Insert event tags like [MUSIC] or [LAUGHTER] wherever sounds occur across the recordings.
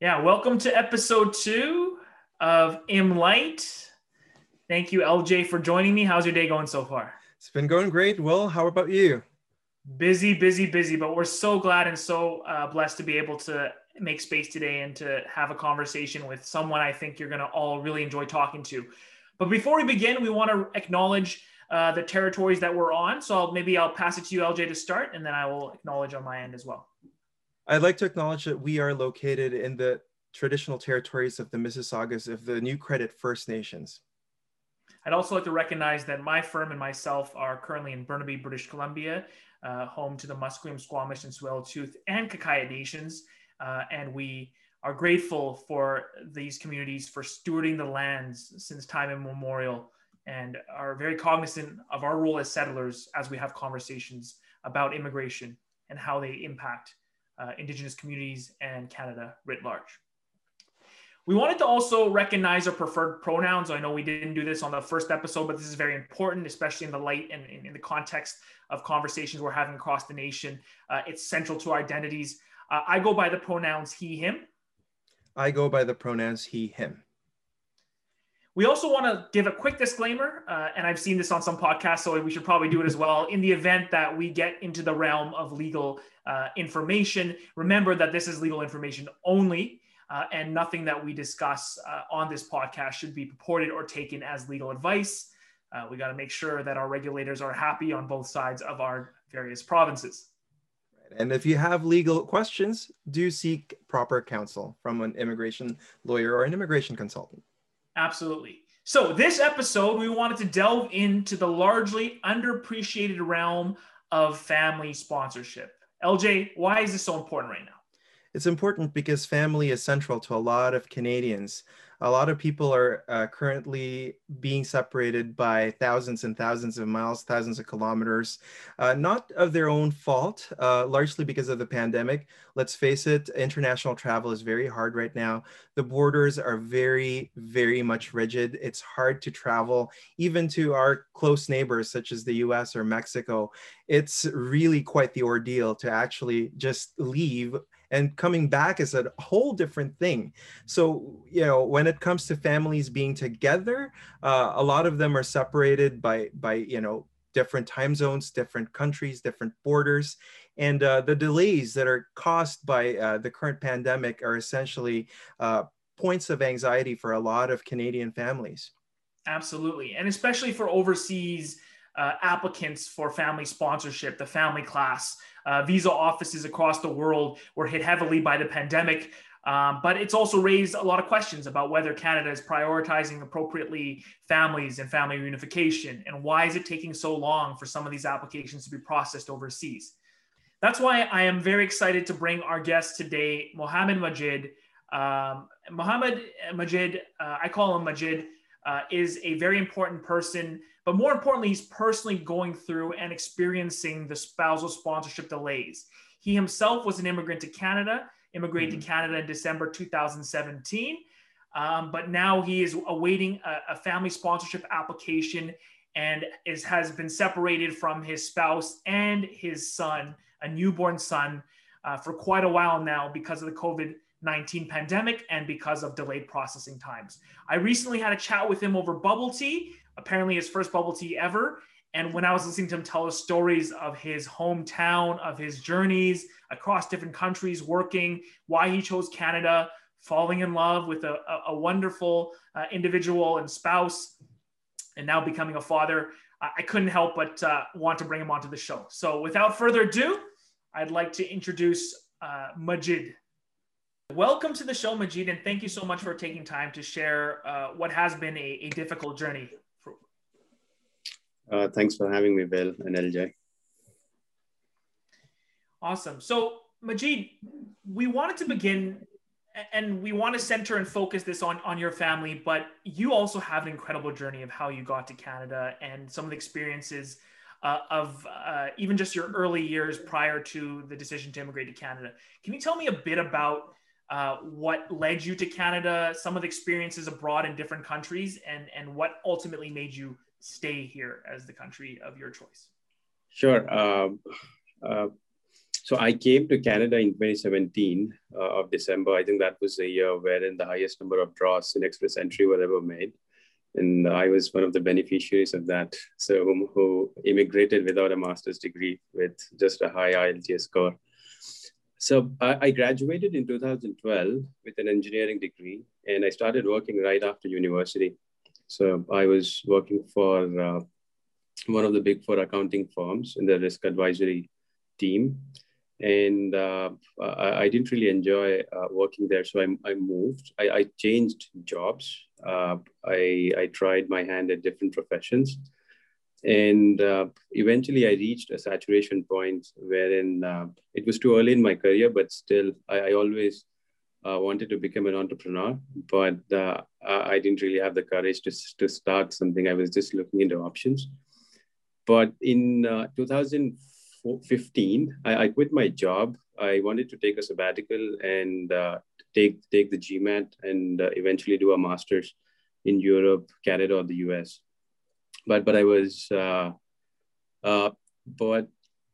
Yeah, welcome to episode two of Im Light. Thank you, LJ, for joining me. How's your day going so far? It's been going great. Well, how about you? Busy, busy, busy, but we're so glad and so uh, blessed to be able to make space today and to have a conversation with someone I think you're going to all really enjoy talking to. But before we begin, we want to acknowledge uh, the territories that we're on. So I'll, maybe I'll pass it to you, LJ, to start, and then I will acknowledge on my end as well. I'd like to acknowledge that we are located in the traditional territories of the Mississaugas of the New Credit First Nations. I'd also like to recognize that my firm and myself are currently in Burnaby, British Columbia, uh, home to the Musqueam, Squamish, and Tsleil-Waututh and Kakaya nations. Uh, and we are grateful for these communities for stewarding the lands since time immemorial and are very cognizant of our role as settlers as we have conversations about immigration and how they impact uh, Indigenous communities and Canada writ large. We wanted to also recognize our preferred pronouns. I know we didn't do this on the first episode, but this is very important, especially in the light and in the context of conversations we're having across the nation. Uh, it's central to our identities. Uh, I go by the pronouns he, him. I go by the pronouns he, him. We also want to give a quick disclaimer, uh, and I've seen this on some podcasts, so we should probably do it as well. In the event that we get into the realm of legal uh, information, remember that this is legal information only, uh, and nothing that we discuss uh, on this podcast should be purported or taken as legal advice. Uh, we got to make sure that our regulators are happy on both sides of our various provinces. And if you have legal questions, do seek proper counsel from an immigration lawyer or an immigration consultant. Absolutely. So, this episode, we wanted to delve into the largely underappreciated realm of family sponsorship. LJ, why is this so important right now? It's important because family is central to a lot of Canadians a lot of people are uh, currently being separated by thousands and thousands of miles, thousands of kilometers, uh, not of their own fault, uh, largely because of the pandemic. Let's face it, international travel is very hard right now. The borders are very, very much rigid. It's hard to travel, even to our close neighbors, such as the US or Mexico. It's really quite the ordeal to actually just leave and coming back is a whole different thing. So you know when it comes to families being together uh, a lot of them are separated by by you know different time zones different countries different borders. And uh, the delays that are caused by uh, the current pandemic are essentially uh, points of anxiety for a lot of canadian families. Absolutely. And especially for overseas uh, applicants for family sponsorship, the family class. Uh, visa offices across the world were hit heavily by the pandemic. Um, but it's also raised a lot of questions about whether Canada is prioritizing appropriately families and family reunification, and why is it taking so long for some of these applications to be processed overseas. That's why I am very excited to bring our guest today, Mohammed Majid. Um, Mohammed Majid, uh, I call him Majid, uh, is a very important person but more importantly, he's personally going through and experiencing the spousal sponsorship delays. He himself was an immigrant to Canada, immigrated mm-hmm. to Canada in December 2017. Um, but now he is awaiting a, a, family sponsorship application and is, has been separated from his spouse and his son, a newborn son, uh, for quite a while now because of the COVID 19 pandemic and because of delayed processing times. I recently had a chat with him over bubble tea apparently his first bubble tea ever. And when I was listening to him tell us stories of his hometown, of his journeys across different countries, working, why he chose Canada, falling in love with a, a, wonderful uh, individual and spouse, and now becoming a father, I, I couldn't help but uh, want to bring him onto the show. So without further ado, I'd like to introduce uh, Majid. Welcome to the show, Majid, and thank you so much for taking time to share uh, what has been a, a difficult journey uh, thanks for having me, Bill and LJ. Awesome. So, Majid, we wanted to begin and we want to center and focus this on, on your family, but you also have an incredible journey of how you got to Canada and some of the experiences uh, of uh, even just your early years prior to the decision to immigrate to Canada. Can you tell me a bit about uh, what led you to Canada, some of the experiences abroad in different countries, and, and what ultimately made you stay here as the country of your choice? Sure. Uh, uh, so I came to Canada in 2017 uh, of December. I think that was the year wherein the highest number of draws in Express Entry were ever made. And I was one of the beneficiaries of that. So who, immigrated without a master's degree with just a high IELTS score. So I, graduated in 2012 with an engineering degree and I started working right after university. So I was working for uh, one of the big four accounting firms in the risk advisory team and uh, I, I, didn't really enjoy uh, working there. So I, I moved. I, I changed jobs. Uh, I, I tried my hand at different professions, and uh, eventually I reached a saturation point wherein uh, it was too early in my career, but still I, I always uh, wanted to become an entrepreneur, but I didn't really have the courage to to start something. I was just looking into options. But in 2000 15, I, I, quit my job. I wanted to take a sabbatical and uh, take take the GMAT and uh, eventually do a master's in Europe, Canada, or the US. But but I was uh, uh but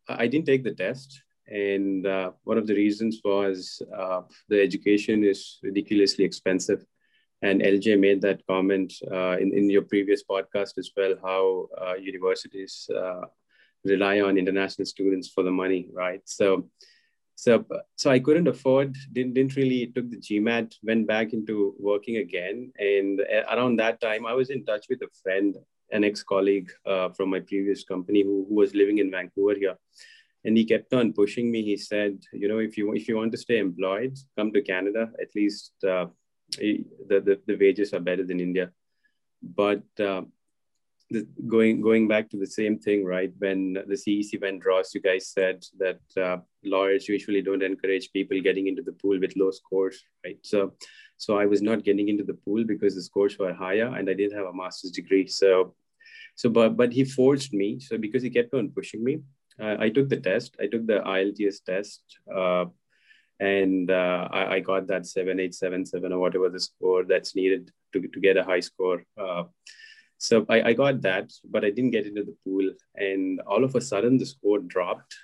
I didn't take the test, and uh, one of the reasons was uh, the education is ridiculously expensive. And LJ made that comment in, in your previous podcast as well, how universities rely on international students for the money, right? So, so, so I couldn't afford, didn't, didn't really took the GMAT, went back into working again. And around that time, I was in touch with a friend, an ex-colleague uh, from my previous company who, who was living in Vancouver here. And he kept on pushing me. He said, you know, if you, if you want to stay employed, come to Canada. At least uh, the, the, the wages are better than India. But uh, the, going going back to the same thing, right? When the CEC went draws, you guys said that uh, lawyers usually don't encourage people getting into the pool with low scores, right? So, so I was not getting into the pool because the scores were higher, and I did have a master's degree. So, so but but he forced me. So because he kept on pushing me, uh, I took the test. I took the IELTS test. Uh, and uh, I, I, got that 7877 or whatever the score that's needed to, to get a high score uh, so I, I got that, but I didn't get into the pool. And all of a sudden, the score dropped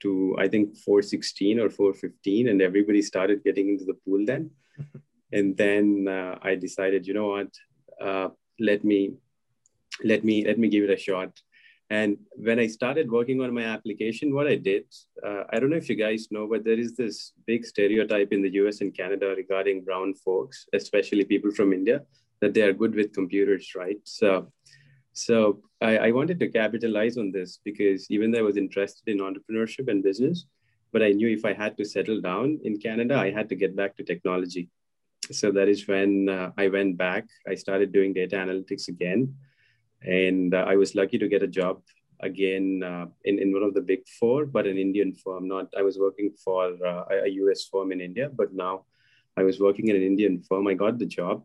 to, I think, 416 or 415. And everybody started getting into the pool then. [LAUGHS] and then uh, I decided, you know what, uh, let me, let me, let me give it a shot. And when I started working on my application, what I did, uh, I don't know if you guys know, but there is this big stereotype in the US and Canada regarding brown folks, especially people from India that they are good with computers, right? So, so I, I wanted to capitalize on this because even though I was interested in entrepreneurship and business, but I knew if I had to settle down in Canada, I had to get back to technology. So that is when uh, I went back. I started doing data analytics again, and uh, I was lucky to get a job again uh, in, in one of the big four, but an Indian firm. Not I was working for uh, a US firm in India, but now I was working in an Indian firm. I got the job,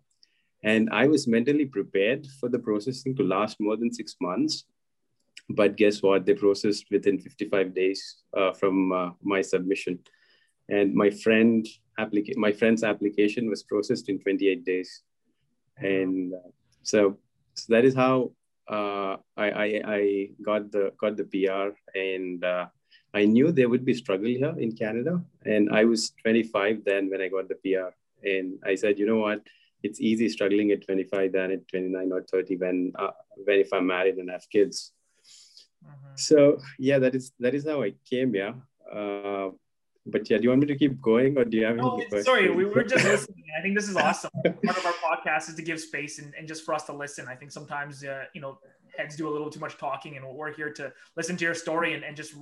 and I was mentally prepared for the processing to last more than six months. But guess what? They processed within 55 days uh, from uh, my submission. And my friend applica- my friend's application was processed in 28 days. And uh, so, so that is how uh, I, I, I, got the got the PR and uh, I knew there would be struggle here in Canada. And I was 25 then when I got the PR. And I said, you know what? It's easy struggling at 25 than at 29 or 30 when uh, when if I'm married and have kids. Mm-hmm. So yeah, that is that is how I came. Yeah. Uh, but yeah, do you want me to keep going or do you have any oh, questions? Sorry, we were just [LAUGHS] listening. I think this is awesome. Part of our podcast is to give space and, and just for us to listen. I think sometimes, uh, you know, heads do a little too much talking and we're here to listen to your story and, and just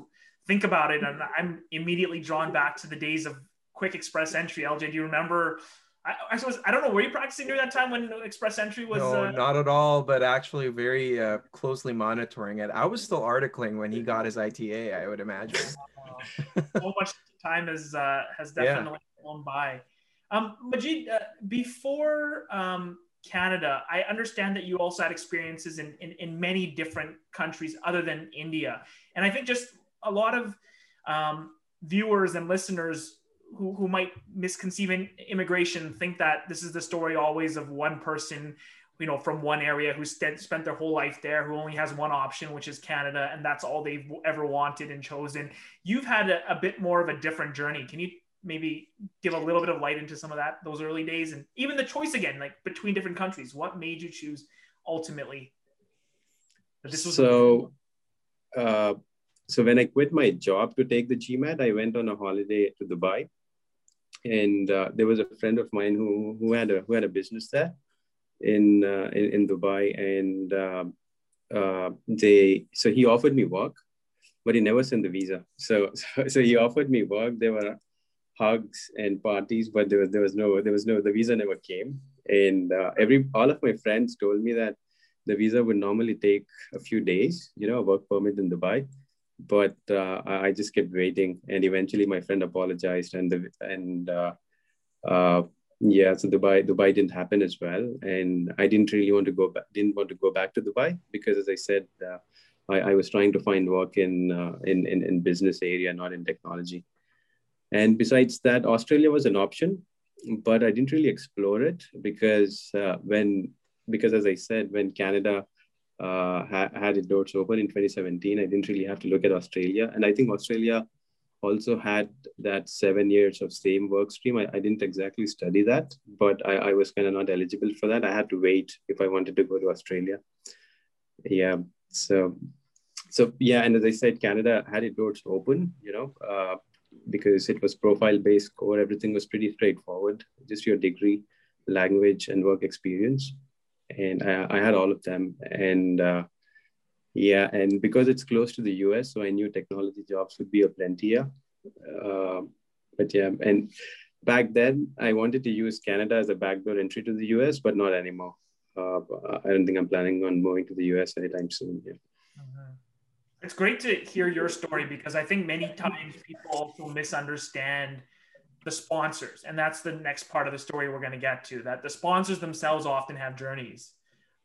think about it. And I'm immediately drawn back to the days of quick express entry. LJ, do you remember I, I, was, I don't know. Were you practicing during that time when Express Entry was? No, uh... not at all. But actually, very uh, closely monitoring it. I was still articling when he got his ITA. I would imagine. Uh, [LAUGHS] so much time has uh, has definitely yeah. gone by. Um, Majid, uh, before um, Canada, I understand that you also had experiences in, in, in many different countries other than India, and I think just a lot of um, viewers and listeners who, who might misconceive immigration think that this is the story always of one person you know, from one area who spent spent their whole life there, who only has one option, which is Canada, and that's all they've ever wanted and chosen. You've had a, a bit more of a different journey. Can you maybe give a little bit of light into some of that those early days and even the choice again like between different countries what made you choose ultimately this was so uh, so when i quit my job to take the gmat i went on a holiday to dubai and uh, there was a friend of mine who who had a who had a business there in uh, in, in dubai and uh, uh, they so he offered me work but he never sent the visa so so, [LAUGHS] so he offered me work there were hugs and parties, but there was there was no there was no the visa never came. And uh, every all of my friends told me that the visa would normally take a few days, you know, a work permit in Dubai. But uh, I just kept waiting, and eventually my friend apologized, and the and uh, uh, yeah, so Dubai Dubai didn't happen as well, and I didn't really want to go back. Didn't want to go back to Dubai because, as I said, uh, I, I was trying to find work in, uh, in in in business area, not in technology. And besides that, Australia was an option, but I didn't really explore it because uh, when, because as I said, when Canada uh, ha- had its doors open in 2017, I didn't really have to look at Australia. And I think Australia also had that seven years of same work stream. I, I didn't exactly study that, but I, I was kind of not eligible for that. I had to wait if I wanted to go to Australia. Yeah. So, so yeah. And as I said, Canada had its doors open, you know, uh, because it was profile based core everything was pretty straightforward just your degree language and work experience and i, I had all of them. And uh, yeah and because it's close to the us so i knew technology jobs would be a plenty uh, but yeah and back then i wanted to use canada as a backdoor entry to the us but not anymore. Uh, i don't think i'm planning on moving to the us anytime soon yeah. Mm-hmm. It's great to hear your story because I think many times people also misunderstand the sponsors. And that's the next part of the story we're going to get to that the sponsors themselves often have journeys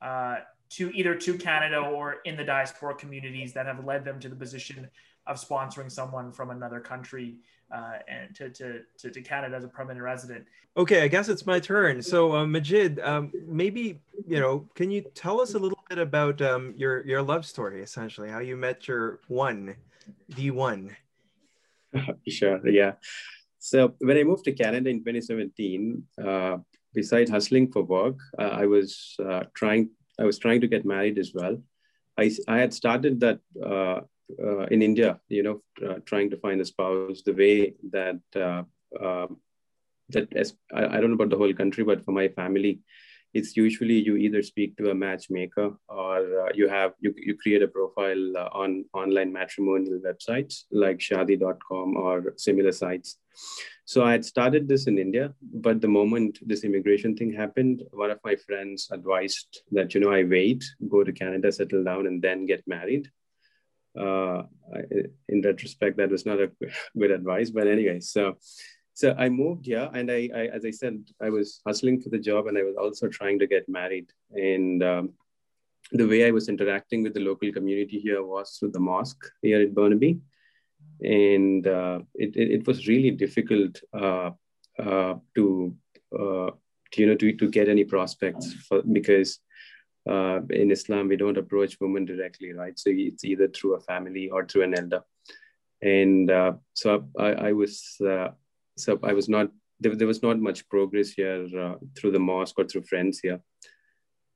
uh, to either to Canada or in the diaspora communities that have led them to the position of sponsoring someone from another country uh, and to, to, to, to, Canada as a permanent resident. Okay, I guess it's my turn. So, uh, Majid, um, maybe you know, can you tell us a little bit about um, your your love story, essentially, how you met your one, the one? [LAUGHS] sure. Yeah. So when I moved to Canada in 2017, uh, besides hustling for work, uh, I was uh, trying. I was trying to get married as well. I, I had started that uh, uh, in India, you know, uh, trying to find a spouse, the way that that I, I, don't know about the whole country, but for my family, it's usually you either speak to a matchmaker or uh, you have you, you create a profile uh, on online matrimonial websites like Shaadi.com or similar sites. So I had started this in India, but the moment this immigration thing happened, one of my friends advised that you know I wait, go to Canada, settle down, and then get married uh, in retrospect, that was not a [LAUGHS] good advice. But anyway, so so I moved here, and I, I, as I said, I was hustling for the job, and I was also trying to get married. And um, the way I was interacting with the local community here was through the mosque here at Burnaby, and uh, it, it, it was really difficult uh, uh, to uh, you know to, to get any prospects for, because uh, in Islam, we don't approach women directly, right? So it's either through a family or through an elder. And uh, so I, I was, so I was not, there, there was not much progress here uh, through the mosque or through friends here.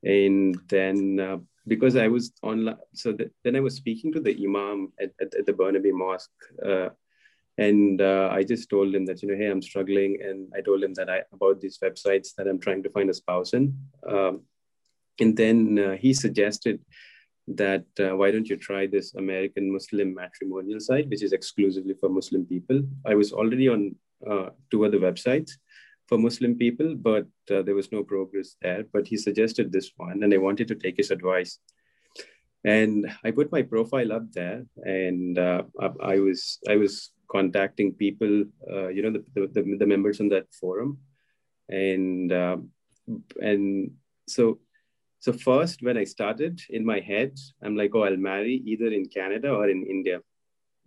And then uh, because I was online, so the, then I was speaking to the imam at, at, at the Burnaby Mosque. Uh, and I just told him that, you know, hey, I'm struggling. And I told him that I, about these websites that I'm trying to find a spouse in. Um, and then uh, he suggested that uh, why don't you try this American Muslim matrimonial site, which is exclusively for Muslim people. I was already on uh, two other websites for Muslim people, but uh, there was no progress there. But he suggested this one, and I wanted to take his advice. And I put my profile up there, and uh, I was I was contacting people, uh, you know, the, the, the, members on that forum, and and so so first, when I started in my head, I'm like, oh, I'll marry either in Canada or in India,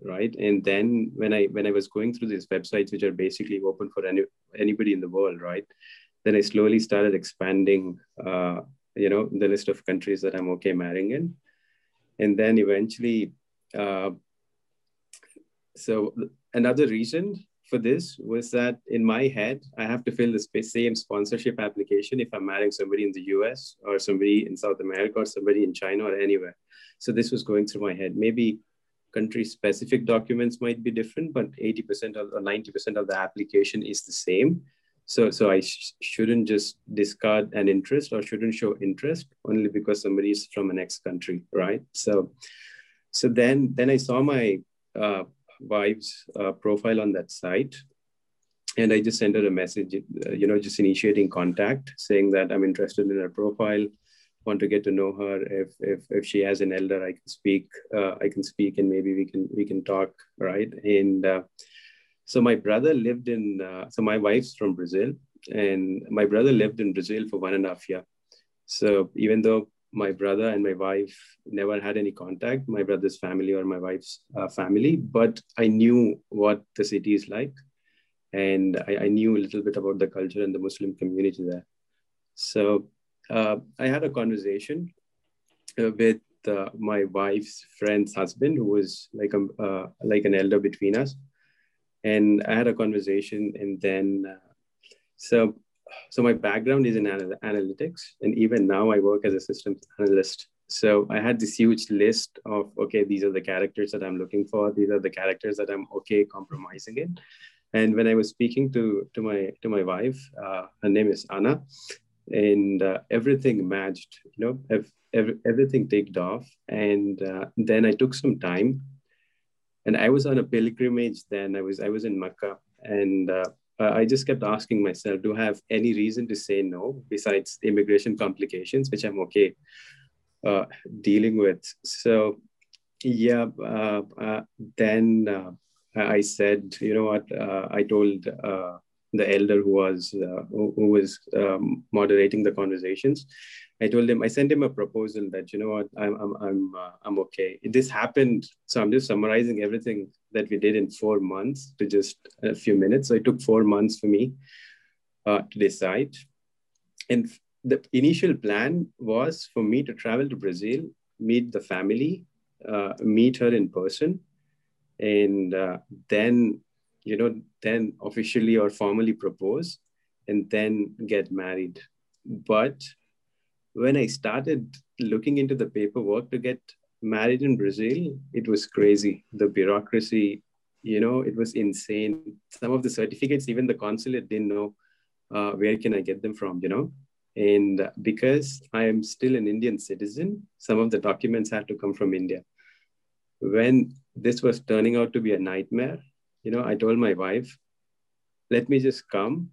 right? And then when I when I was going through these websites, which are basically open for any anybody in the world, right? Then I slowly started expanding, uh, you know, the list of countries that I'm okay marrying in. And then eventually, uh, so another reason for this was that in my head, I have to fill the same sponsorship application if I'm marrying somebody in the US or somebody in South America or somebody in China or anywhere. So this was going through my head. Maybe country specific documents might be different, but 80% of, or 90% of the application is the same. So, so I sh- shouldn't just discard an interest or shouldn't show interest only because somebody is from an ex country, right? So, so then, then I saw my uh, wife's uh, profile on that site. And I just sent her a message, uh, you know, just initiating contact, saying that I'm interested in her profile, want to get to know her. If if if she has an elder, I can speak. Uh, I can speak, and maybe we can we can talk, right? And uh, so my brother lived in. Uh, so my wife's from Brazil, and my brother lived in Brazil for one and a half year. So even though my brother and my wife never had any contact, my brother's family or my wife's uh, family, but I knew what the city is like. And I, I, knew a little bit about the culture and the Muslim community there. So uh, I had a conversation uh, with uh, my wife's friend's husband, who was like a uh, like an elder between us, and I had a conversation, and then so so my background is in anal- analytics and even now i work as a systems analyst. So i had this huge list of okay these are the characters that i'm looking for these are the characters that i'm okay compromising in. And when i was speaking to to my to my wife uh, her name is anna and uh, everything matched you know ev- ev- everything ticked off and uh, then i took some time and i was on a pilgrimage then i was i was in mecca and uh, uh, I just kept asking myself, do I have any reason to say no besides immigration complications, which I'm okay uh, dealing with? So, yeah, uh, then I said, you know what? I told the elder who was who, who, was um, moderating the conversations. I told him, I sent him a proposal that you know what, I'm I'm I'm I'm okay. This happened, so I'm just summarizing everything that we did in four months to just a few minutes. So it took four months for me uh, to decide. And the initial plan was for me to travel to Brazil, meet the family, uh, meet her in person, and uh, then, you know, then officially or formally propose, and then get married. But when I started looking into the paperwork to get married in Brazil, it was crazy. The bureaucracy, you know, it was insane. Some of the certificates, even the consulate didn't know uh, where can I get them from, you know. And because I am still an Indian citizen, some of the documents had to come from India. When this was turning out to be a nightmare, you know, I told my wife, let me just come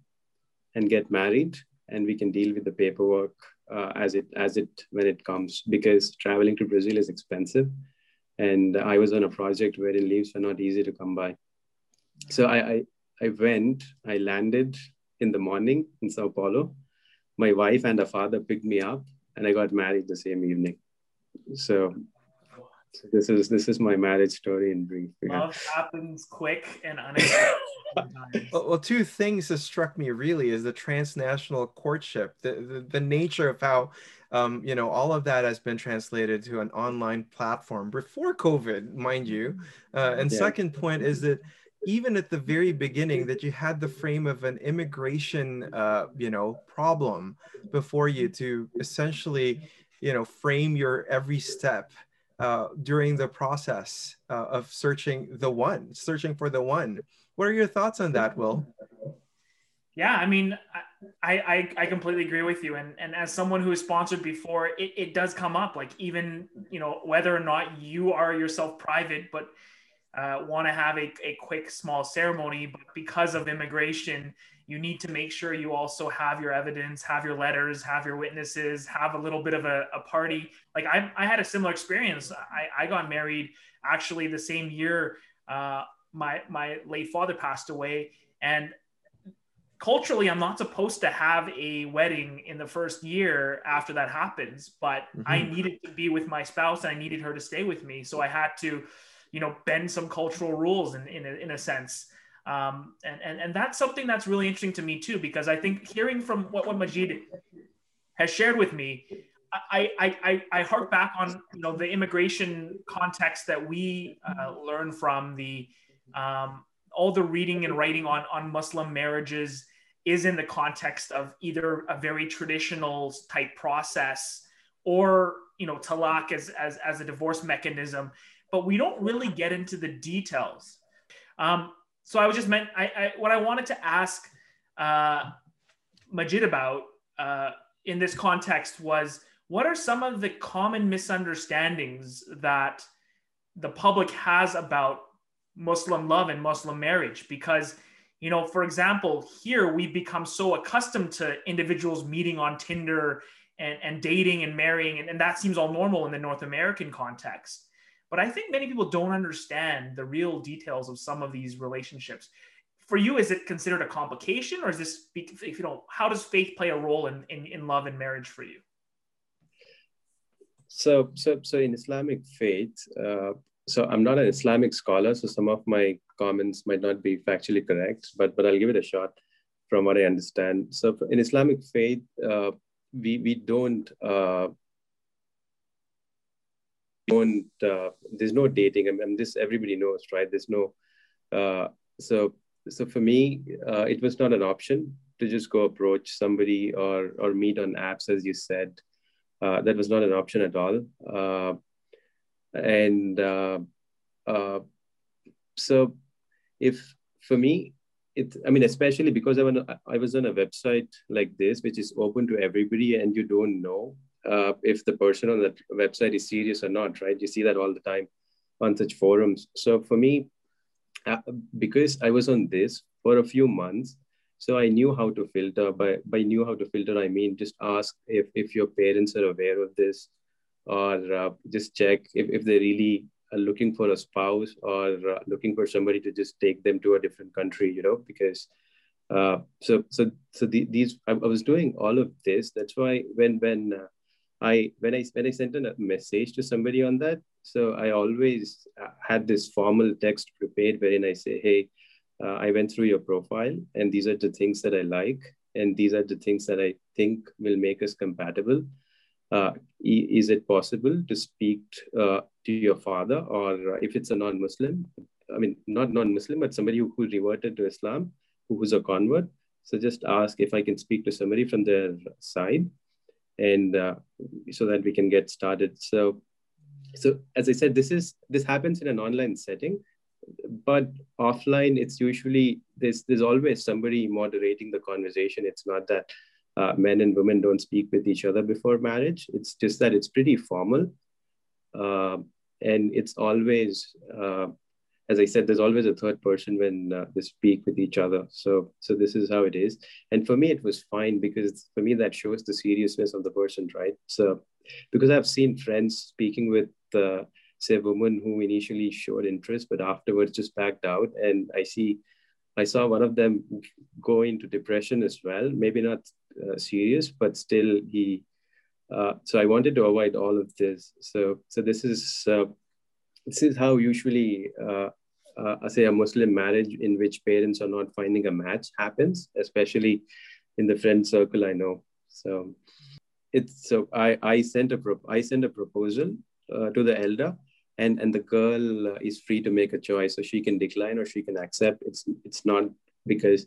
and get married and we can deal with the paperwork uh, as it as it when it comes because traveling to Brazil is expensive, and I was on a project wherein leaves were not easy to come by. So I, I I went. I landed in the morning in Sao Paulo. My wife and her father picked me up, and I got married the same evening. So so this is this is my marriage story in brief. Yeah. Love happens quick and unexpected. [LAUGHS] well, well, two things that struck me really is the transnational courtship, the, the, the nature of how, um, you know, all of that has been translated to an online platform before COVID, mind you. Uh, and yeah. second point is that even at the very beginning that you had the frame of an immigration, uh, you know, problem before you to essentially, you know, frame your every step uh, during the process uh, of searching the one, searching for the one. What are your thoughts on that, Will? Yeah, I mean, I, I, I completely agree with you. And, and as someone who is sponsored before, it, it does come up like even, you know, whether or not you are yourself private, but uh, want to have a, a quick small ceremony, but because of immigration, you need to make sure you also have your evidence, have your letters, have your witnesses, have a little bit of a, a party. Like I, I had a similar experience. I, I got married actually the same year uh, my my late father passed away, and culturally i'm not supposed to have a wedding in the first year after that happens but mm-hmm. i needed to be with my spouse and i needed her to stay with me so i had to you know bend some cultural rules in, in, a, in a sense um, and, and, and that's something that's really interesting to me too, because I think hearing from what, what Majid has shared with me, I, I, I hark back on you know the immigration context that we uh, learn from the um, all the reading and writing on on Muslim marriages is in the context of either a very traditional type process or you know talak as as, as a divorce mechanism, but we don't really get into the details. Um, so I was just meant I, I what I wanted to ask uh, Majid about uh, in this context was what are some of the common misunderstandings that the public has about Muslim love and Muslim marriage? Because, you know, for example, here we've become so accustomed to individuals meeting on Tinder and, and dating and marrying, and, and that seems all normal in the North American context. But I think many people don't understand the real details of some of these relationships. For you, is it considered a complication, or is this, if you know, how does faith play a role in, in, in love and marriage for you? So, so, so in Islamic faith, uh, so I'm not an Islamic scholar, so some of my comments might not be factually correct, but but I'll give it a shot from what I understand. So in Islamic faith, uh, we we don't uh, don't uh, there's no dating. I mean, this everybody knows, right? There's no uh, so so for me, uh, it was not an option to just go approach somebody or or meet on apps, as you said. Uh, that was not an option at all. Uh, and uh, so, if for me, it, I mean, especially because I was on a website like this, which is open to everybody, and you don't know uh, if the person on that website is serious or not, right? You see that all the time on such forums. So for me, uh, because I was on this for a few months, so I knew how to filter. By by knew how to filter, I mean just ask if if your parents are aware of this, or uh, just check if if they really are looking for a spouse or uh, looking for somebody to just take them to a different country. You know, because uh, so so so the, these I, I, was doing all of this. That's why when when uh, I when I when I sent a message to somebody on that, so I always uh, had this formal text prepared wherein I say, hey uh, I went through your profile, and these are the things that I like, and these are the things that I think will make us compatible. Uh, is it possible to speak uh, to your father, or uh, if it's a non-Muslim, I mean, not non-Muslim, but somebody who, who reverted to Islam, who was a convert? So just ask if I can speak to somebody from their side, and uh, so that we can get started. So, so as I said, this is this happens in an online setting but offline it's usually there's there's always somebody moderating the conversation it's not that uh, men and women don't speak with each other before marriage it's just that it's pretty formal uh, and it's always uh, as i said there's always a third person when uh, they speak with each other. So so this is how it is. And for me it was fine because for me that shows the seriousness of the person right? So because i've seen friends speaking with uh, say a woman who initially showed interest but afterwards just backed out. And i see i saw one of them go into depression as well. Maybe not uh, serious but still he uh, so i wanted to avoid all of this. So so this is uh, this is how usually uh, uh, say a muslim marriage in which parents are not finding a match happens especially in the friend circle i know. So it's so i i sent a pro- i sent a proposal uh, to the elder and and the girl uh, is free to make a choice. So she can decline or she can accept. It's it's not because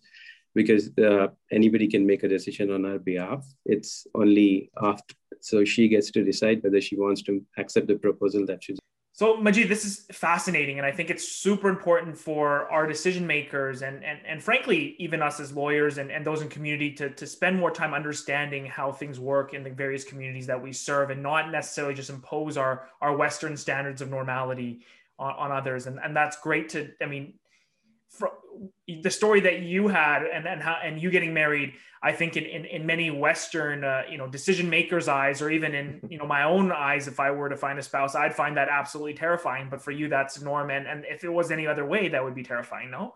because uh, anybody can make a decision on her behalf. It's only after so she gets to decide whether she wants to accept the proposal that she's so Majid, this is fascinating, and I think it's super important for our decision makers and and, and frankly, even us as lawyers and, and those in community to, to spend more time understanding how things work in the various communities that we serve and not necessarily just impose our our Western standards of normality on, on others. And and that's great to, I mean, the story that you had and and how and you getting married i think in in, in many western uh, you know decision makers eyes or even in [LAUGHS] you know my own eyes if i were to find a spouse i'd find that absolutely terrifying. But for you that's norm. And and if it was any other way that would be terrifying no?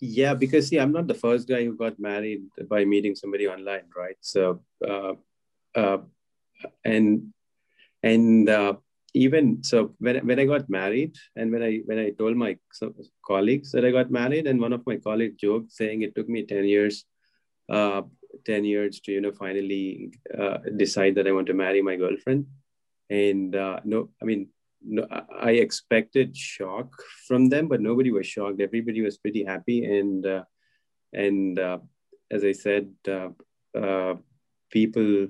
Yeah because see i'm not the first guy who got married by meeting somebody online right? So uh, uh, and and uh, even so when, when i got married and when i when i told my colleagues that i got married and one of my colleagues joked saying it took me 10 years uh, 10 years to, you know, finally uh, decide that I want to marry my girlfriend. And uh, no, I mean, no, I expected shock from them, but nobody was shocked. Everybody was pretty happy. And, uh, and uh, as I said, uh, people,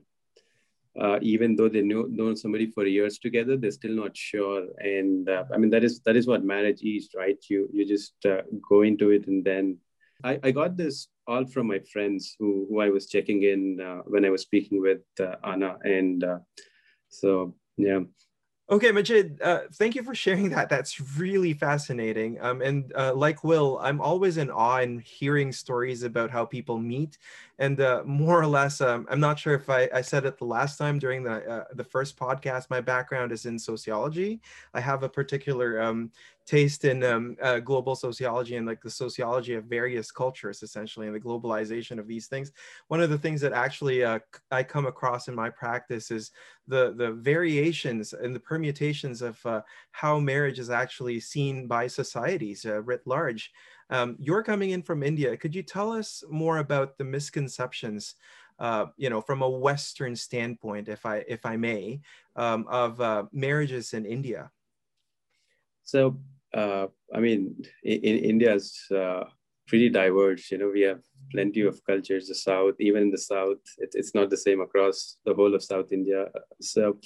uh, even though they know known somebody for years together, they're still not sure. And uh, I mean, that is that is what marriage is, right? You you just uh, go into it, and then I, I got this all from my friends who who I was checking in uh, when I was speaking with uh, Anna, and so yeah. Okay, Majid, uh, thank you for sharing that. That's really fascinating. Um, and uh, like Will, I'm always in awe in hearing stories about how people meet. And uh, more or less, um, I'm not sure if I, I said it the last time during the uh, the first podcast. My background is in sociology. I have a particular um, taste in um, uh, global sociology and like the sociology of various cultures essentially and the globalization of these things. One of the things that actually uh, i come across in my practice is the the variations and the permutations of uh, how marriage is actually seen by societies uh, writ large. Um, you're coming in from india. Could you tell us more about the misconceptions uh, you know, from a Western standpoint, if I if I may, um, of uh, marriages in India. So uh, I mean, in, in India's uh, pretty diverse. You know, we have plenty of cultures. The South, even in the South, it, it's not the same across the whole of South India. So,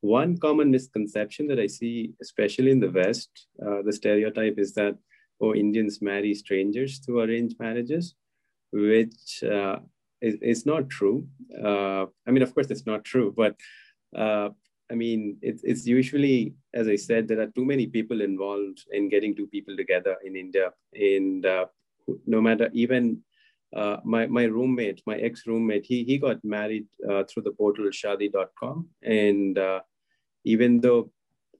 one common misconception that I see, especially in the West, uh, the stereotype is that oh, Indians marry strangers through arranged marriages, which uh, is, is not true. Uh, I mean, of course, it's not true, but uh, I mean, it, it's usually, as I said, there are too many people involved in getting two people together in India. And uh, no matter even uh, my, my roommate, my ex roommate, he, he got married uh, through the portal Shaadi.com. And uh, even though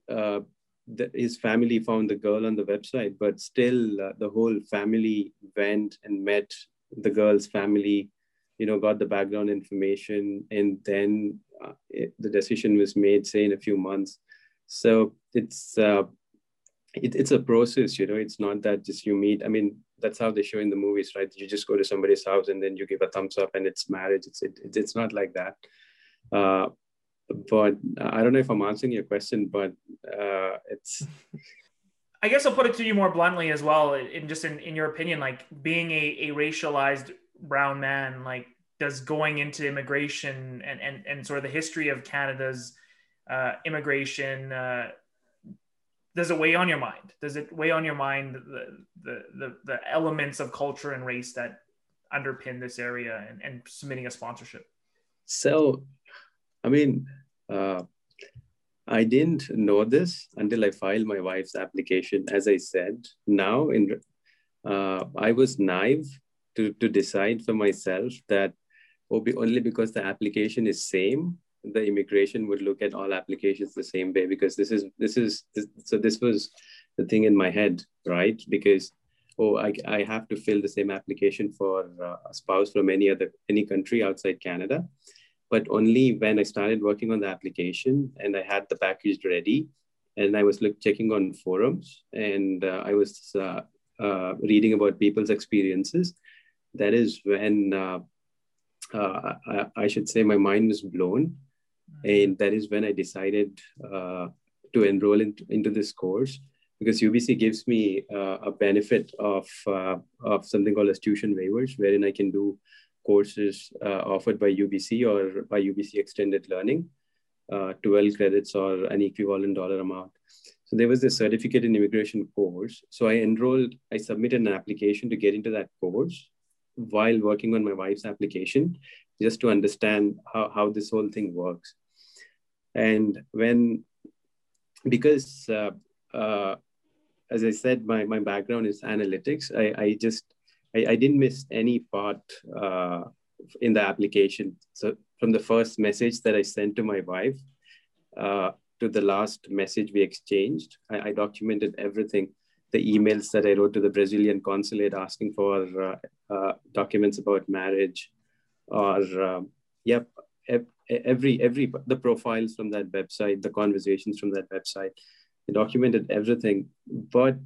uh, the, his family found the girl on the website, but still uh, the whole family went and met the girl's family you know got the background information and then uh, it, the decision was made say in a few months. So it's uh, it, it's a process you know it's not that just you meet i mean that's how they show in the movies right? You just go to somebody's house and then you give a thumbs up and it's marriage. It's it, it's not like that. Uh, but i don't know if i'm answering your question but uh, it's [LAUGHS] I guess I'll put it to you more bluntly as well, in just in, in your opinion, like being a, a racialized brown man, like does going into immigration and, and, and sort of the history of Canada's uh, immigration, uh, does it weigh on your mind? Does it weigh on your mind the, the, the, the elements of culture and race that underpin this area and, and submitting a sponsorship? So, I mean, uh, I didn't know this until I filed my wife's application. As I said, now in uh, I was naive to, to decide for myself that oh, only because the application is same, the immigration would look at all applications the same way because this is this is this, so this was the thing in my head, right? Because oh, I, I have to fill the same application for uh, a spouse from any other any country outside Canada, but only when I started working on the application and I had the package ready, and I was look, checking on forums and uh, I was uh, uh reading about people's experiences that is when uh, uh, I, I, should say my mind was blown. Mm-hmm. And that is when I decided uh, to enroll in, into this course because UBC gives me uh, a benefit of, uh, of something called as tuition waivers, wherein I can do courses uh, offered by UBC or by UBC Extended Learning, 12 credits or an equivalent dollar amount. So there was a certificate in immigration course. So I enrolled, I submitted an application to get into that course while working on my wife's application just to understand how, how this whole thing works. And when because uh, uh, as i said my, my background is analytics. I, I just I, I didn't miss any part uh, in the application. So from the first message that i sent to my wife uh, to the last message we exchanged I, I documented everything. The emails that I wrote to the Brazilian consulate asking for uh, uh, documents about marriage, or um, yep, every every the profiles from that website, the conversations from that website, I documented everything. But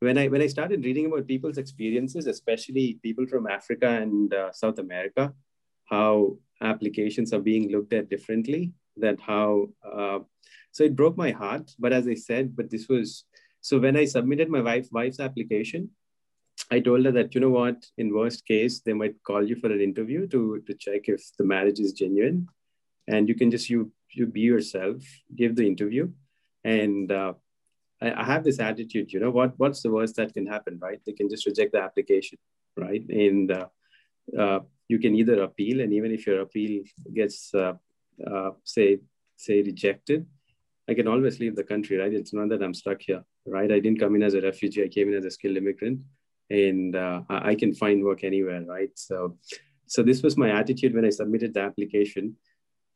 when I when I started reading about people's experiences, especially people from Africa and uh, South America, how applications are being looked at differently. That how uh, so it broke my heart. But as I said, but this was so when I submitted my wife wife's application, I told her that you know what, in worst case, they might call you for an interview to to check if the marriage is genuine, and you can just you you be yourself, give the interview, and uh, I, I have this attitude. You know what? What's the worst that can happen, right? They can just reject the application, right? And uh, uh, you can either appeal, and even if your appeal gets uh, uh, say say rejected, I can always leave the country, right? It's not that I'm stuck here, right? I didn't come in as a refugee. I came in as a skilled immigrant, and uh, I can find work anywhere, right? So, so this was my attitude when I submitted the application.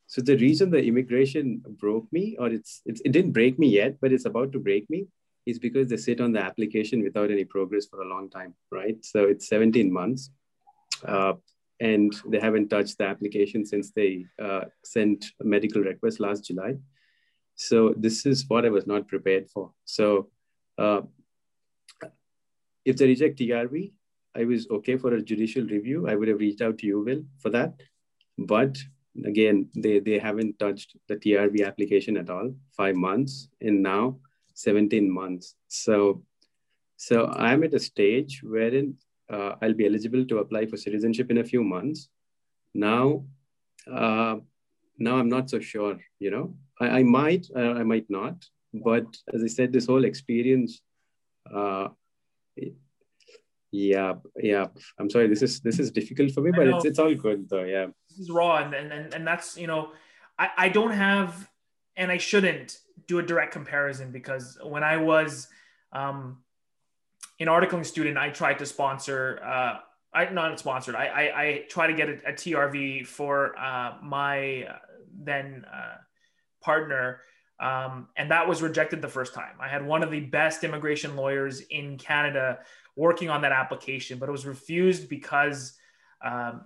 So the reason the immigration broke me, or it's, it's it didn't break me yet, but it's about to break me, is because they sit on the application without any progress for a long time, right? So it's 17 months. Uh, and they haven't touched the application since they uh, sent a medical request last July. So this is what I was not prepared for. So uh, if they reject TRV, I was okay for a judicial review. I would have reached out to you, Will, for that. But again, they, they haven't touched the TRV application at all, five months, and now 17 months. So, so I'm at a stage wherein uh, I'll be eligible to apply for citizenship in a few months. Now, uh, now I'm not so sure. You know, I, I might, uh, I might not. But as I said, this whole experience, uh, yeah, yeah. I'm sorry. This is this is difficult for me, but it's it's all good though. Yeah. This is raw, and and and that's you know, I I don't have, and I shouldn't do a direct comparison because when I was um an articling student, I tried to sponsor. Uh, I not sponsored. I I, I try to get a, a TRV for uh, my uh, then uh, partner, um, and that was rejected the first time. I had one of the best immigration lawyers in Canada working on that application, but it was refused because um,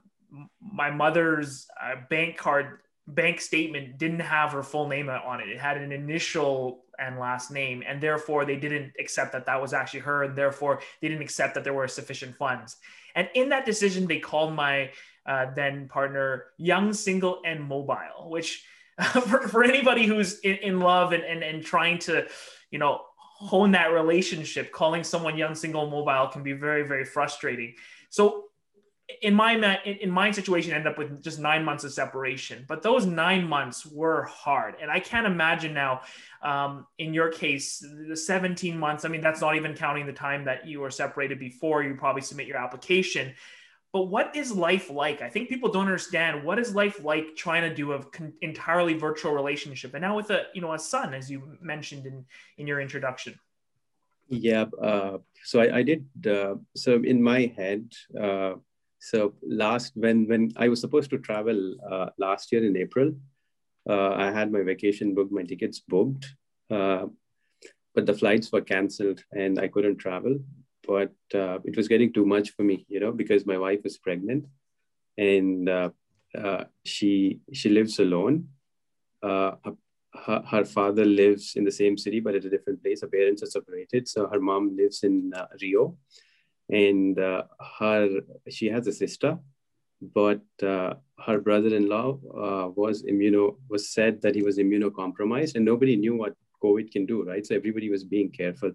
my mother's uh, bank card bank statement didn't have her full name on it. It had an initial and last name, and therefore they didn't accept that that was actually her, and therefore they didn't accept that there were sufficient funds. And in that decision, they called my uh, then partner young, single, and mobile, which [LAUGHS] for, for anybody who's in, in love and, and, and trying to, you know, hone that relationship, calling someone young, single, mobile can be very, very frustrating. So in my in my situation end up with just nine months of separation but those nine months were hard and i can't imagine now um, in your case the 17 months i mean that's not even counting the time that you were separated before you probably submit your application but what is life like i think people don't understand what is life like trying to do a con- entirely virtual relationship and now with a you know a son as you mentioned in in your introduction yeah uh, so I, I did uh, so in my head uh, so last when when I was supposed to travel uh, last year in April, uh, I had my vacation booked, my tickets booked, uh, but the flights were cancelled and I couldn't travel. But uh, it was getting too much for me, you know, because my wife was pregnant, and uh, uh, she she lives alone. Her, her, father lives in the same city but at a different place. Her parents are separated, so her mom lives in Rio and uh, her she has a sister but uh, her brother-in-law uh, was immuno was said that he was immunocompromised and nobody knew what covid can do right so everybody was being careful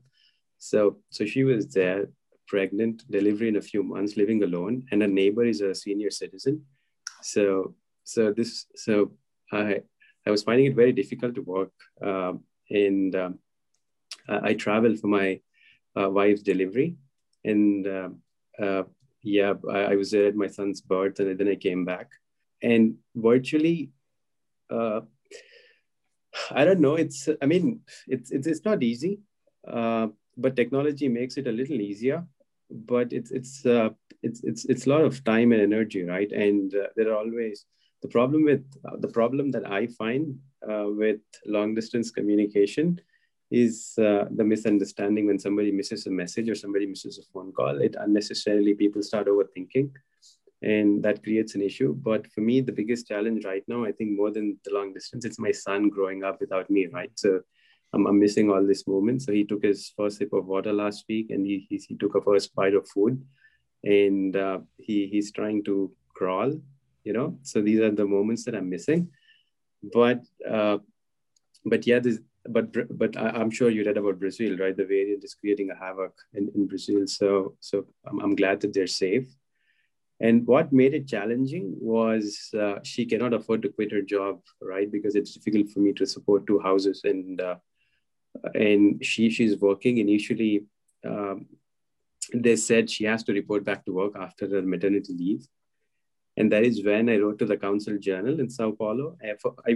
so so she was there pregnant delivery in a few months living alone and her neighbor is a senior citizen so so this so i i was finding it very difficult to work um, and um, I, I traveled for my uh, wife's delivery and uh, uh, yeah, I, I, was there at my son's birth, and then I came back. And virtually, uh, I don't know. It's I mean, it's it's, it's not easy, uh, but technology makes it a little easier. But it's it's uh, it's it's it's a lot of time and energy, right? And uh, there are always the problem with the problem that I find with long distance communication is uh, the misunderstanding when somebody misses a message or somebody misses a phone call. It unnecessarily people start overthinking, and that creates an issue. But for me, the biggest challenge right now, I think more than the long distance, it's my son growing up without me, right? So I'm, I'm missing all this moment. So he took his first sip of water last week, and he he, he took a first bite of food, and uh, he he's trying to crawl, you know. So these are the moments that I'm missing. But uh, but yeah, this but but I'm sure you read about Brazil, right? The variant is creating a havoc in, in Brazil. So so I'm, I'm glad that they're safe. And what made it challenging was uh, she cannot afford to quit her job, right? Because it's difficult for me to support two houses, and uh, and she she's working. Initially, um, they said she has to report back to work after her maternity leave, and that is when I wrote to the council General in Sao Paulo.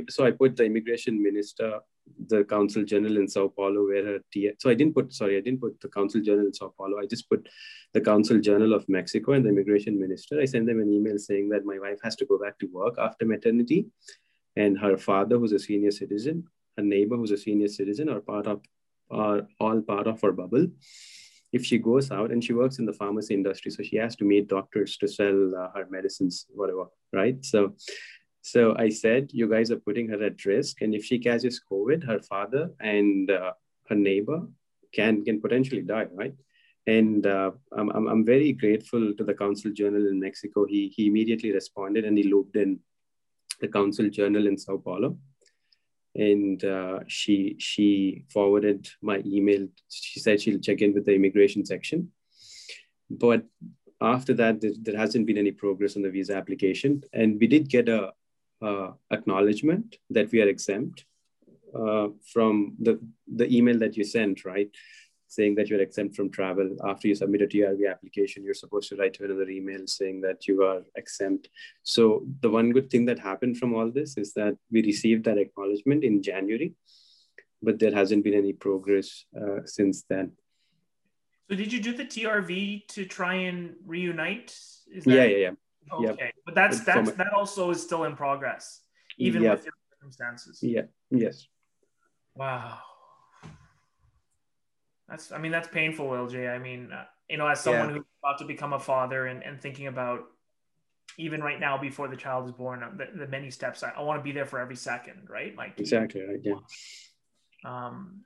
So I put the immigration minister the council General in Sao Paulo, where her T- so I didn't put sorry I didn't put the council General in Sao Paulo. I just put the council General of Mexico and the Immigration Minister. I sent them an email saying that my wife has to go back to work after maternity, and her father, who's a senior citizen, her neighbor, who's a senior citizen, are part of are all part of our bubble. If she goes out and she works in the pharmacy industry, so she has to meet doctors to sell uh, her medicines, whatever, right? So so I said, you guys are putting her at risk. And if she catches COVID, her father and uh, her neighbor can, can potentially die, right? And uh, I'm, I'm, I'm very grateful to the council journal in Mexico. He, he immediately responded and he looped in the council journal in Sao Paulo. And uh, she, she forwarded my email. She said she'll check in with the immigration section. But after that, there, there hasn't been any progress on the visa application. And we did get a, uh, acknowledgement that we are exempt uh, from the, the email that you sent, right? Saying that you're exempt from travel. After you submit a TRV application, you're supposed to write to another email saying that you are exempt. So the one good thing that happened from all this is that we received that acknowledgement in January, but there hasn't been any progress uh, since then. So did you do the TRV to try and reunite? That- yeah, yeah, yeah. Okay, but that's that's that also is still in progress, even yep. with your circumstances. Yeah. Yes. Wow. That's I mean that's painful, LJ. I mean, uh, you know, as someone yeah. who's about to become a father and, and thinking about even right now before the child is born, uh, the, the many steps I, I want to be there for every second, right? Like exactly, right? Yeah. Um,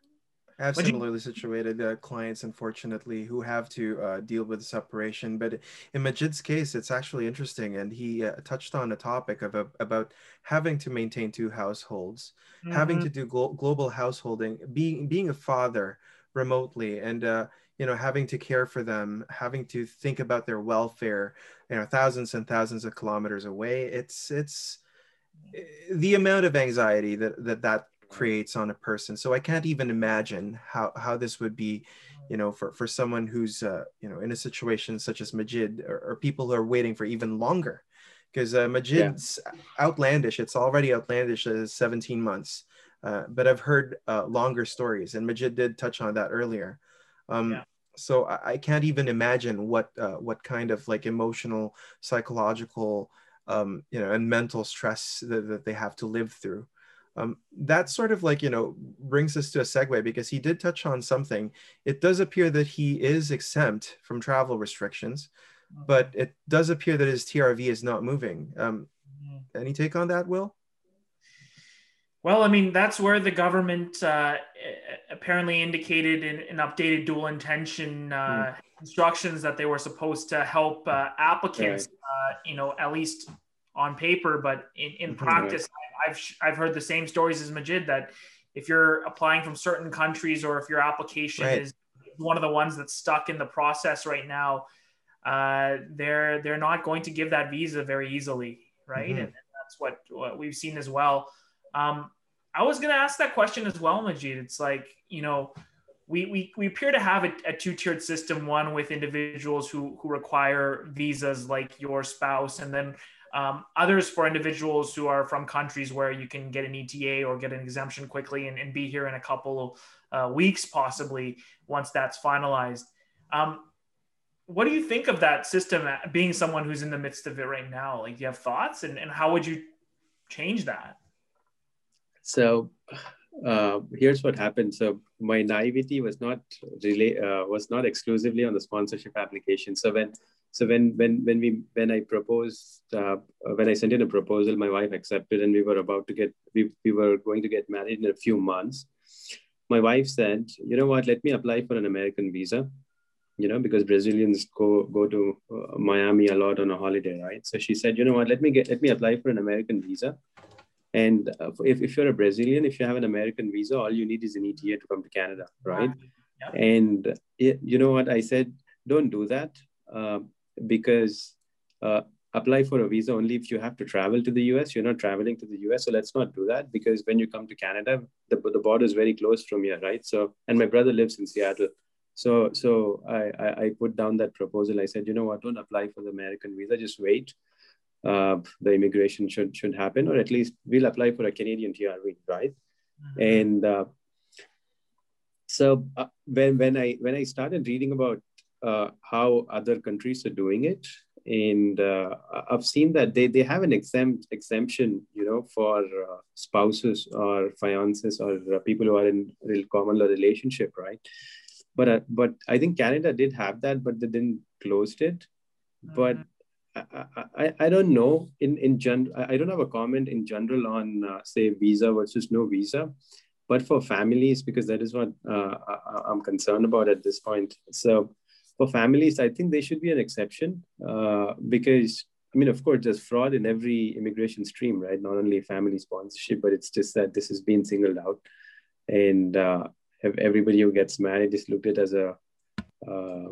I have similarly you... situated uh, clients, unfortunately, who have to uh, deal with separation. But in Majid's case, it's actually interesting, and he uh, touched on a topic of about having to maintain two households, mm-hmm. having to do glo- global householding, being being a father remotely, and uh, you know having to care for them, having to think about their welfare, you know, thousands and thousands of kilometers away. It's it's eh, the amount of anxiety that that that creates on a person. So I can't even imagine how, how this would be, you know, for, for someone who's, uh, you know, in a situation such as Majid or, or people who are waiting for even longer. Because uh, Majid's yeah. outlandish, it's already outlandish as 17 months. Uh, but I've heard uh, longer stories, and Majid did touch on that earlier. Um, yeah. So I, I, can't even imagine what uh, what kind of like emotional, psychological, um, you know, and mental stress that, that they have to live through. Um, that sort of like, you know, brings us to a segue because he did touch on something. It does appear that he is exempt from travel restrictions, but it does appear that his TRV is not moving. Um, mm-hmm. any take on that, Will? Well, I mean, that's where the government uh, apparently indicated in, in updated dual intention uh, mm. instructions that they were supposed to help uh, applicants, right. Uh, you know, at least on paper, but in, in mm-hmm. practice, I've I've heard the same stories as Majid that if you're applying from certain countries or if your application right. is one of the ones that's stuck in the process right now, uh, they're they're not going to give that visa very easily, right? Mm-hmm. And, that's what, what we've seen as well. Um, I was going to ask that question as well, Majid. It's like you know. We, we, we appear to have a, a two-tiered system one with individuals who, who require visas like your spouse and then um, others for individuals who are from countries where you can get an ETA or get an exemption quickly and, and be here in a couple uh, weeks, possibly once that's finalized. Um, what do you think of that system uh, being someone who's in the midst of it right now? Like, do you have thoughts and, and how would you change that? So, uh, here's what happened. So my naivety was not really uh, was not exclusively on the sponsorship application. So when so when when when we when I proposed uh, when I sent in a proposal, my wife accepted, and we were about to get we, we were going to get married in a few months. My wife said, "You know what? Let me apply for an American visa, you know, because Brazilians go go to uh, Miami a lot on a holiday, right? So she said, you know what, let me get let me apply for an American visa. And uh, if, if you're a Brazilian, if you have an American visa, all you need is an ETA to come to Canada, right? Yep. And it, you know what I said? Don't do that uh, because uh, apply for a visa only if you have to travel to the US. You're not traveling to the US, so let's not do that because when you come to Canada, the, the border is very close from here, right? So, and my brother lives in Seattle. So, so I, I, I put down that proposal. I said, you know what, don't apply for the American visa, just wait. Uh, the immigration should should happen, or at least we'll apply for a Canadian TRV, right? Mm-hmm. And uh, so uh, when when I when I started reading about uh, how other countries are doing it, and uh, I've seen that they, they have an exempt exemption, you know, for uh, spouses or fiances or uh, people who are in real common law relationship, right? But uh, but I think Canada did have that, but they didn't closed it. Mm-hmm. But I, I, don't know in in general. I don't have a comment in general on uh, say visa versus no visa, but for families because that is what uh, I, I'm concerned about at this point. So for families, I think they should be an exception uh, because, I mean, of course, there's fraud in every immigration stream, right? Not only family sponsorship, but it's just that this has been singled out. And uh, everybody who gets married is looked at as a, uh,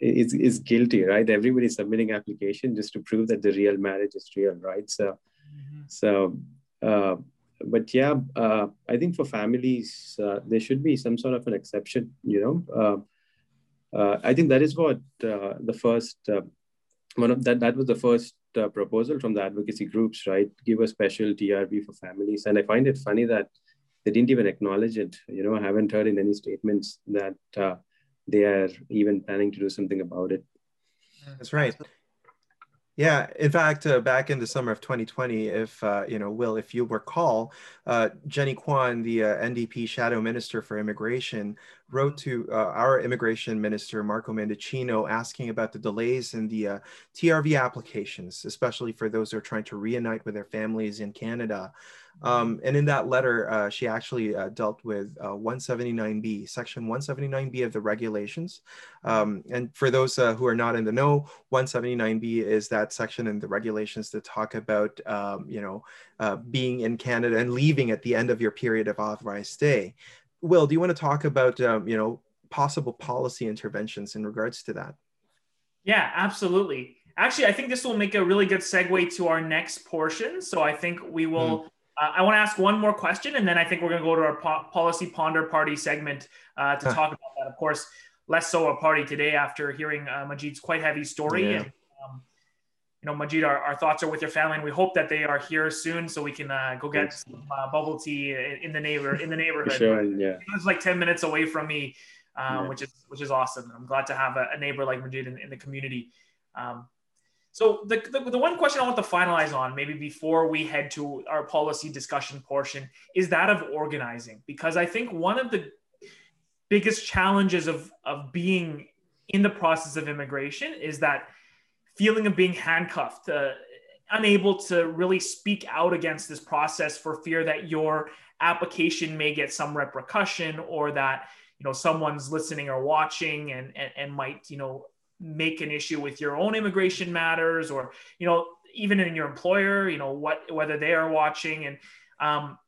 is, is guilty, right? Everybody's submitting application just to prove that the real marriage is real, right? So, mm-hmm. so, uh, but yeah, uh, I think for families, uh, there should be some sort of an exception, you know, uh, uh, I think that is what uh, the first one of that that was the first uh, proposal from the advocacy groups, right? Give a special TRV for families, and I find it funny that they didn't even acknowledge it. You know, I haven't heard in any statements that uh, they are even planning to do something about it. That's right. Yeah, in fact, uh, back in the summer of 2020, if uh, you know, Will, if you recall, uh, Jenny Kwan, the uh, NDP shadow minister for immigration, wrote to uh, our immigration minister Marco Mendicino asking about the delays in the uh, TRV applications, especially for those who are trying to reunite with their families in Canada. Um, and in that letter, uh, she actually uh, dealt with uh, 179B, section 179B of the regulations. Um, and for those uh, who are not in the know, 179B is that section in the regulations that talk about, um, you know, uh, being in Canada and leaving at the end of your period of authorized stay. Will, do you want to talk about, um, you know, possible policy interventions in regards to that? Yeah, absolutely. Actually, I think this will make a really good segue to our next portion. So I think we will. Mm uh, I want to ask one more question, and then I think we're going to go to our po- policy ponder party segment uh, to talk about that. Of course, less so a party today after hearing uh, Majid's quite heavy story. Yeah. And, um, know, Majid, our, our, thoughts are with your family, and we hope that they are here soon, so we can uh, go get some uh, bubble tea in the neighbor in the [LAUGHS] neighborhood. sure, yeah, it's like ten minutes away from me, um, yeah. which is which is awesome. I'm glad to have a, a neighbor like Majid in, in the community. Um, so the, the, the, one question I want to finalize on, maybe before we head to our policy discussion portion, is that of organizing. Because I think one of the biggest challenges of, of being in the process of immigration is that feeling of being handcuffed, uh, unable to really speak out against this process for fear that your application may get some repercussion or that you know someone's listening or watching and, and, and might you know make an issue with your own immigration matters or you know even in your employer you know what whether they are watching. And um,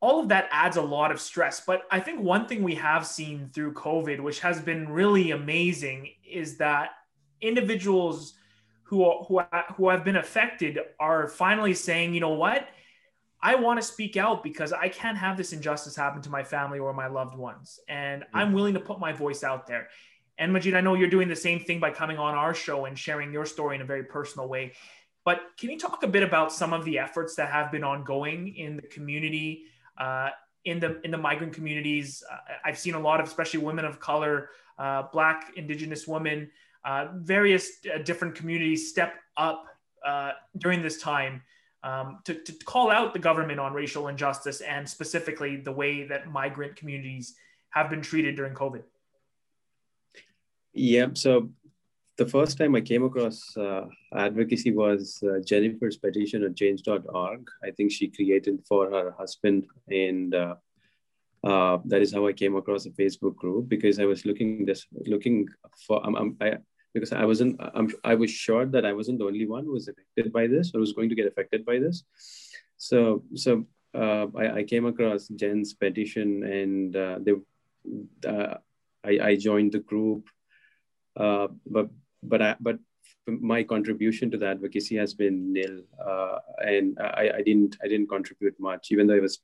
all of that adds a lot of stress. But i think one thing we have seen through covid which has been really amazing is that individuals who who who have been affected are finally saying you know what I want to speak out because I can't have this injustice happen to my family or my loved ones. And I'm willing to put my voice out there. And Majid, I know you're doing the same thing by coming on our show and sharing your story in a very personal way. But can you talk a bit about some of the efforts that have been ongoing in the community, uh, in the in the migrant communities? Uh, I've seen a lot of, especially women of color, uh, Black, Indigenous women, uh, various uh, different communities step up uh, during this time um, to, to call out the government on racial injustice and specifically the way that migrant communities have been treated during COVID. Yeah. So the first time I came across uh, advocacy was uh, Jennifer's petition at change.org. I think she created for her husband. And uh, that is how I came across a Facebook group because I was looking this looking for um, I, because I wasn't I'm, I was sure that I wasn't the only one who was affected by this or was going to get affected by this. So so uh, I, I, came across Jen's petition and uh, they uh, I, I joined the group, uh, but but I, but my contribution to the advocacy has been nil, uh, and I, I didn't I didn't contribute much, even though I was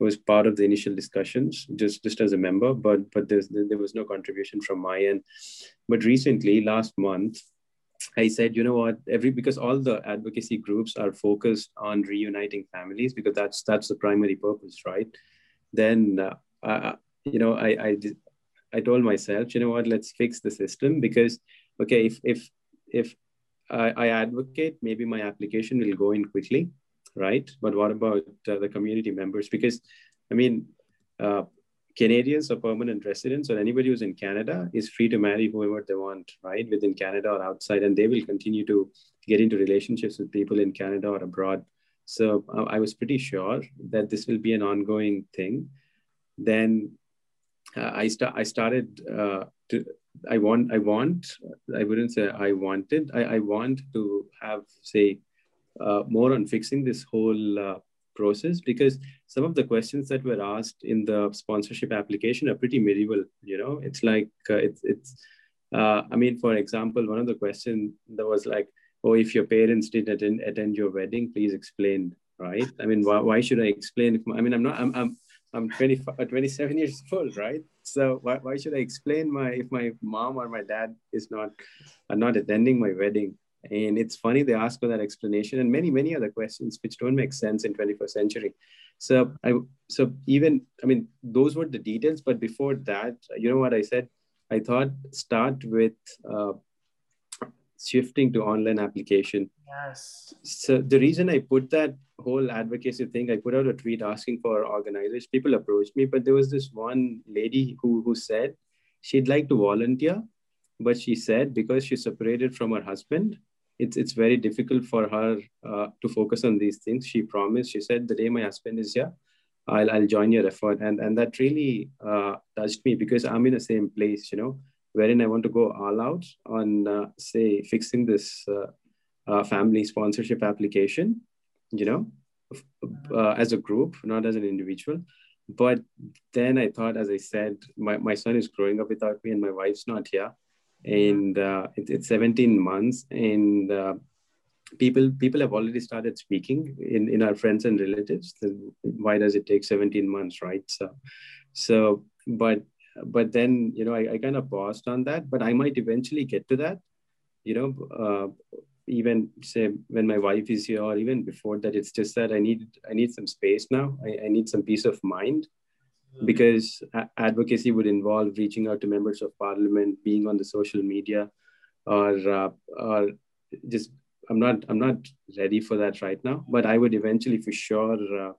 was part of the initial discussions just just as a member but but there's, there was no contribution from my end. But recently last month i said you know what? Every because all the advocacy groups are focused on reuniting families because that's that's the primary purpose right? Then uh, you know i i i told myself you know what? Let's fix the system because okay if if if I, I advocate maybe my application will go in quickly right? But what about uh, the community members? Because, I mean, uh, Canadians or permanent residents or anybody who's in Canada is free to marry whoever they want, right? Within Canada or outside, and they will continue to get into relationships with people in Canada or abroad. So uh, I was pretty sure that this will be an ongoing thing. Then uh, I start. I started uh, to. I want. I want. I wouldn't say I wanted. I, I want to have say more on fixing this whole uh, process because some of the questions that were asked in the sponsorship application are pretty medieval. You know, it's like uh, it's it's. Uh, I mean, for example, one of the questions that was like, "Oh, if your parents didn't attend, attend your wedding, please explain." Right? I mean, why, why should I explain? If my, I mean, I'm not. I'm I'm I'm 25, uh, 27 years [LAUGHS] old, right? So why, why should I explain my if my mom or my dad is not are not attending my wedding? And it's funny they ask for that explanation and many, many other questions which don't make sense in 21st century. So I so even I mean those were the details, but before that, you know what I said? I thought start with uh, shifting to online application. Yes. So the reason I put that whole advocacy thing, I put out a tweet asking for organizers. People approached me, but there was this one lady who who said she'd like to volunteer, but she said because she's separated from her husband, it's it's very difficult for her uh, to focus on these things. She promised. She said, "The day my husband is here, I'll I'll join your effort." And and that really uh, touched me because I'm in the same place, you know, wherein I want to go all out on uh, say fixing this uh, uh, family sponsorship application, you know, uh, as a group, not as an individual. But then I thought, as I said, my, my son is growing up without me and my wife's not here and uh, it, it's 17 months. And uh, people people have already started speaking in, in our friends and relatives. Why does it take 17 months right? So so but but then you know I, I kind of paused on that but i might eventually get to that. You know uh, even say when my wife is here or even before that it's just that i need i need some space now. I, I need some peace of mind because advocacy would involve reaching out to members of parliament, being on the social media, or uh, or just I'm not I'm not ready for that right now. But I would eventually, for sure, uh,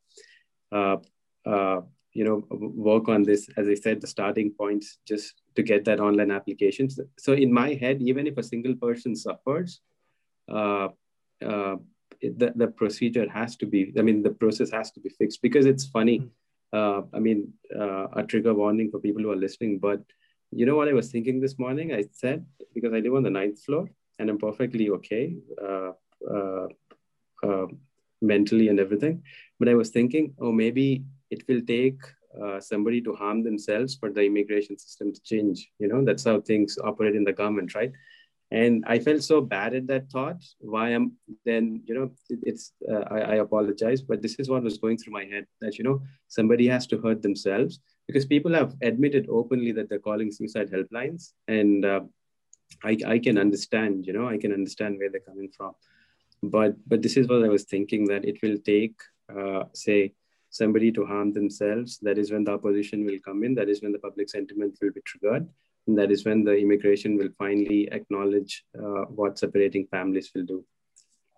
uh, uh, you know, work on this. As I said, the starting points just to get that online application. So in my head, even if a single person suffers, uh, uh, the, the procedure has to be. I mean, the process has to be fixed because it's funny. Mm-hmm uh, I mean, uh, a trigger warning for people who are listening. But you know what I was thinking this morning? I said, because I live on the ninth floor and I'm perfectly okay uh, uh, uh mentally and everything. But I was thinking, oh, maybe it will take uh, somebody to harm themselves for the immigration system to change. You know, that's how things operate in the government, right? And i felt so bad at that thought. Why am then you know it's uh, I, I, apologize but this is what was going through my head that you know somebody has to hurt themselves because people have admitted openly that they're calling suicide helplines. And uh, I, I can understand you know i can understand where they're coming from. But but this is what i was thinking that it will take uh, say somebody to harm themselves. That is when the opposition will come in. That is when the public sentiment will be triggered and that is when the immigration will finally acknowledge uh, what separating families will do.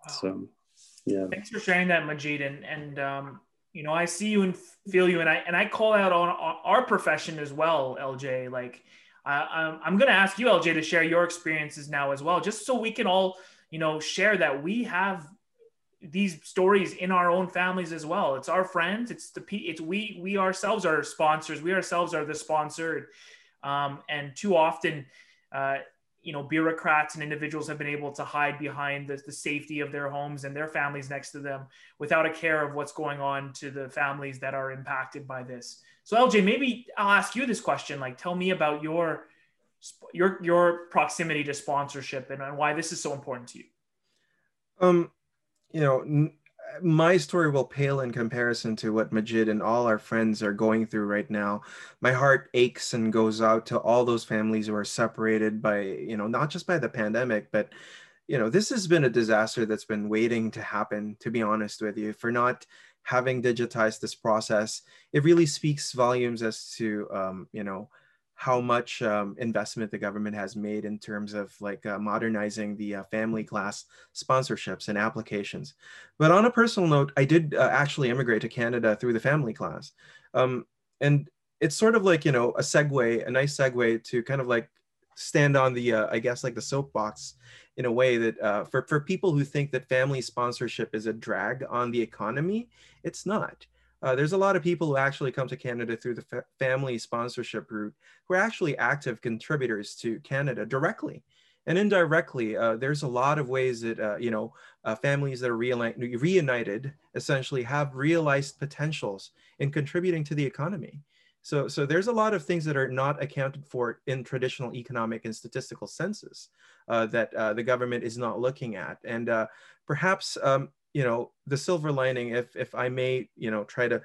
Wow. So, yeah. Thanks for sharing that, Majid. And, and um, you know, I see you and feel you, and I and I call out on, on our profession as well, LJ. Like, I, I'm going to ask you, LJ, to share your experiences now as well, just so we can all, you know, share that we have these stories in our own families as well. It's our friends. It's the it's we we ourselves are sponsors. We ourselves are the sponsored, um, and too often, uh, you know, bureaucrats and individuals have been able to hide behind the, the safety of their homes and their families next to them without a care of what's going on to the families that are impacted by this. So LJ, maybe I'll ask you this question. Like, tell me about your your your proximity to sponsorship and, and why this is so important to you. Um, you know, my story will pale in comparison to what Majid and all our friends are going through right now. My heart aches and goes out to all those families who are separated by, you know, not just by the pandemic, but you know, this has been a disaster that's been waiting to happen, to be honest with you, for not having digitized this process. It really speaks volumes as to, um, you know, how much um, investment the government has made in terms of like uh, modernizing the uh, family class sponsorships and applications. But on a personal note, I did uh, actually immigrate to Canada through the family class. Um, and it's sort of like, you know, a segue, a nice segue to kind of like stand on the, uh, I guess, like the soapbox in a way that uh, for, for people who think that family sponsorship is a drag on the economy, it's not. Uh, there's a lot of people who actually come to Canada through the fa- family sponsorship route who are actually active contributors to Canada directly. And indirectly, uh, there's a lot of ways that, uh, you know, uh, families that are reunited essentially have realized potentials in contributing to the economy. So, so there's a lot of things that are not accounted for in traditional economic and statistical senses uh, that uh, the government is not looking at. And perhaps um, you know the silver lining if if i may you know try to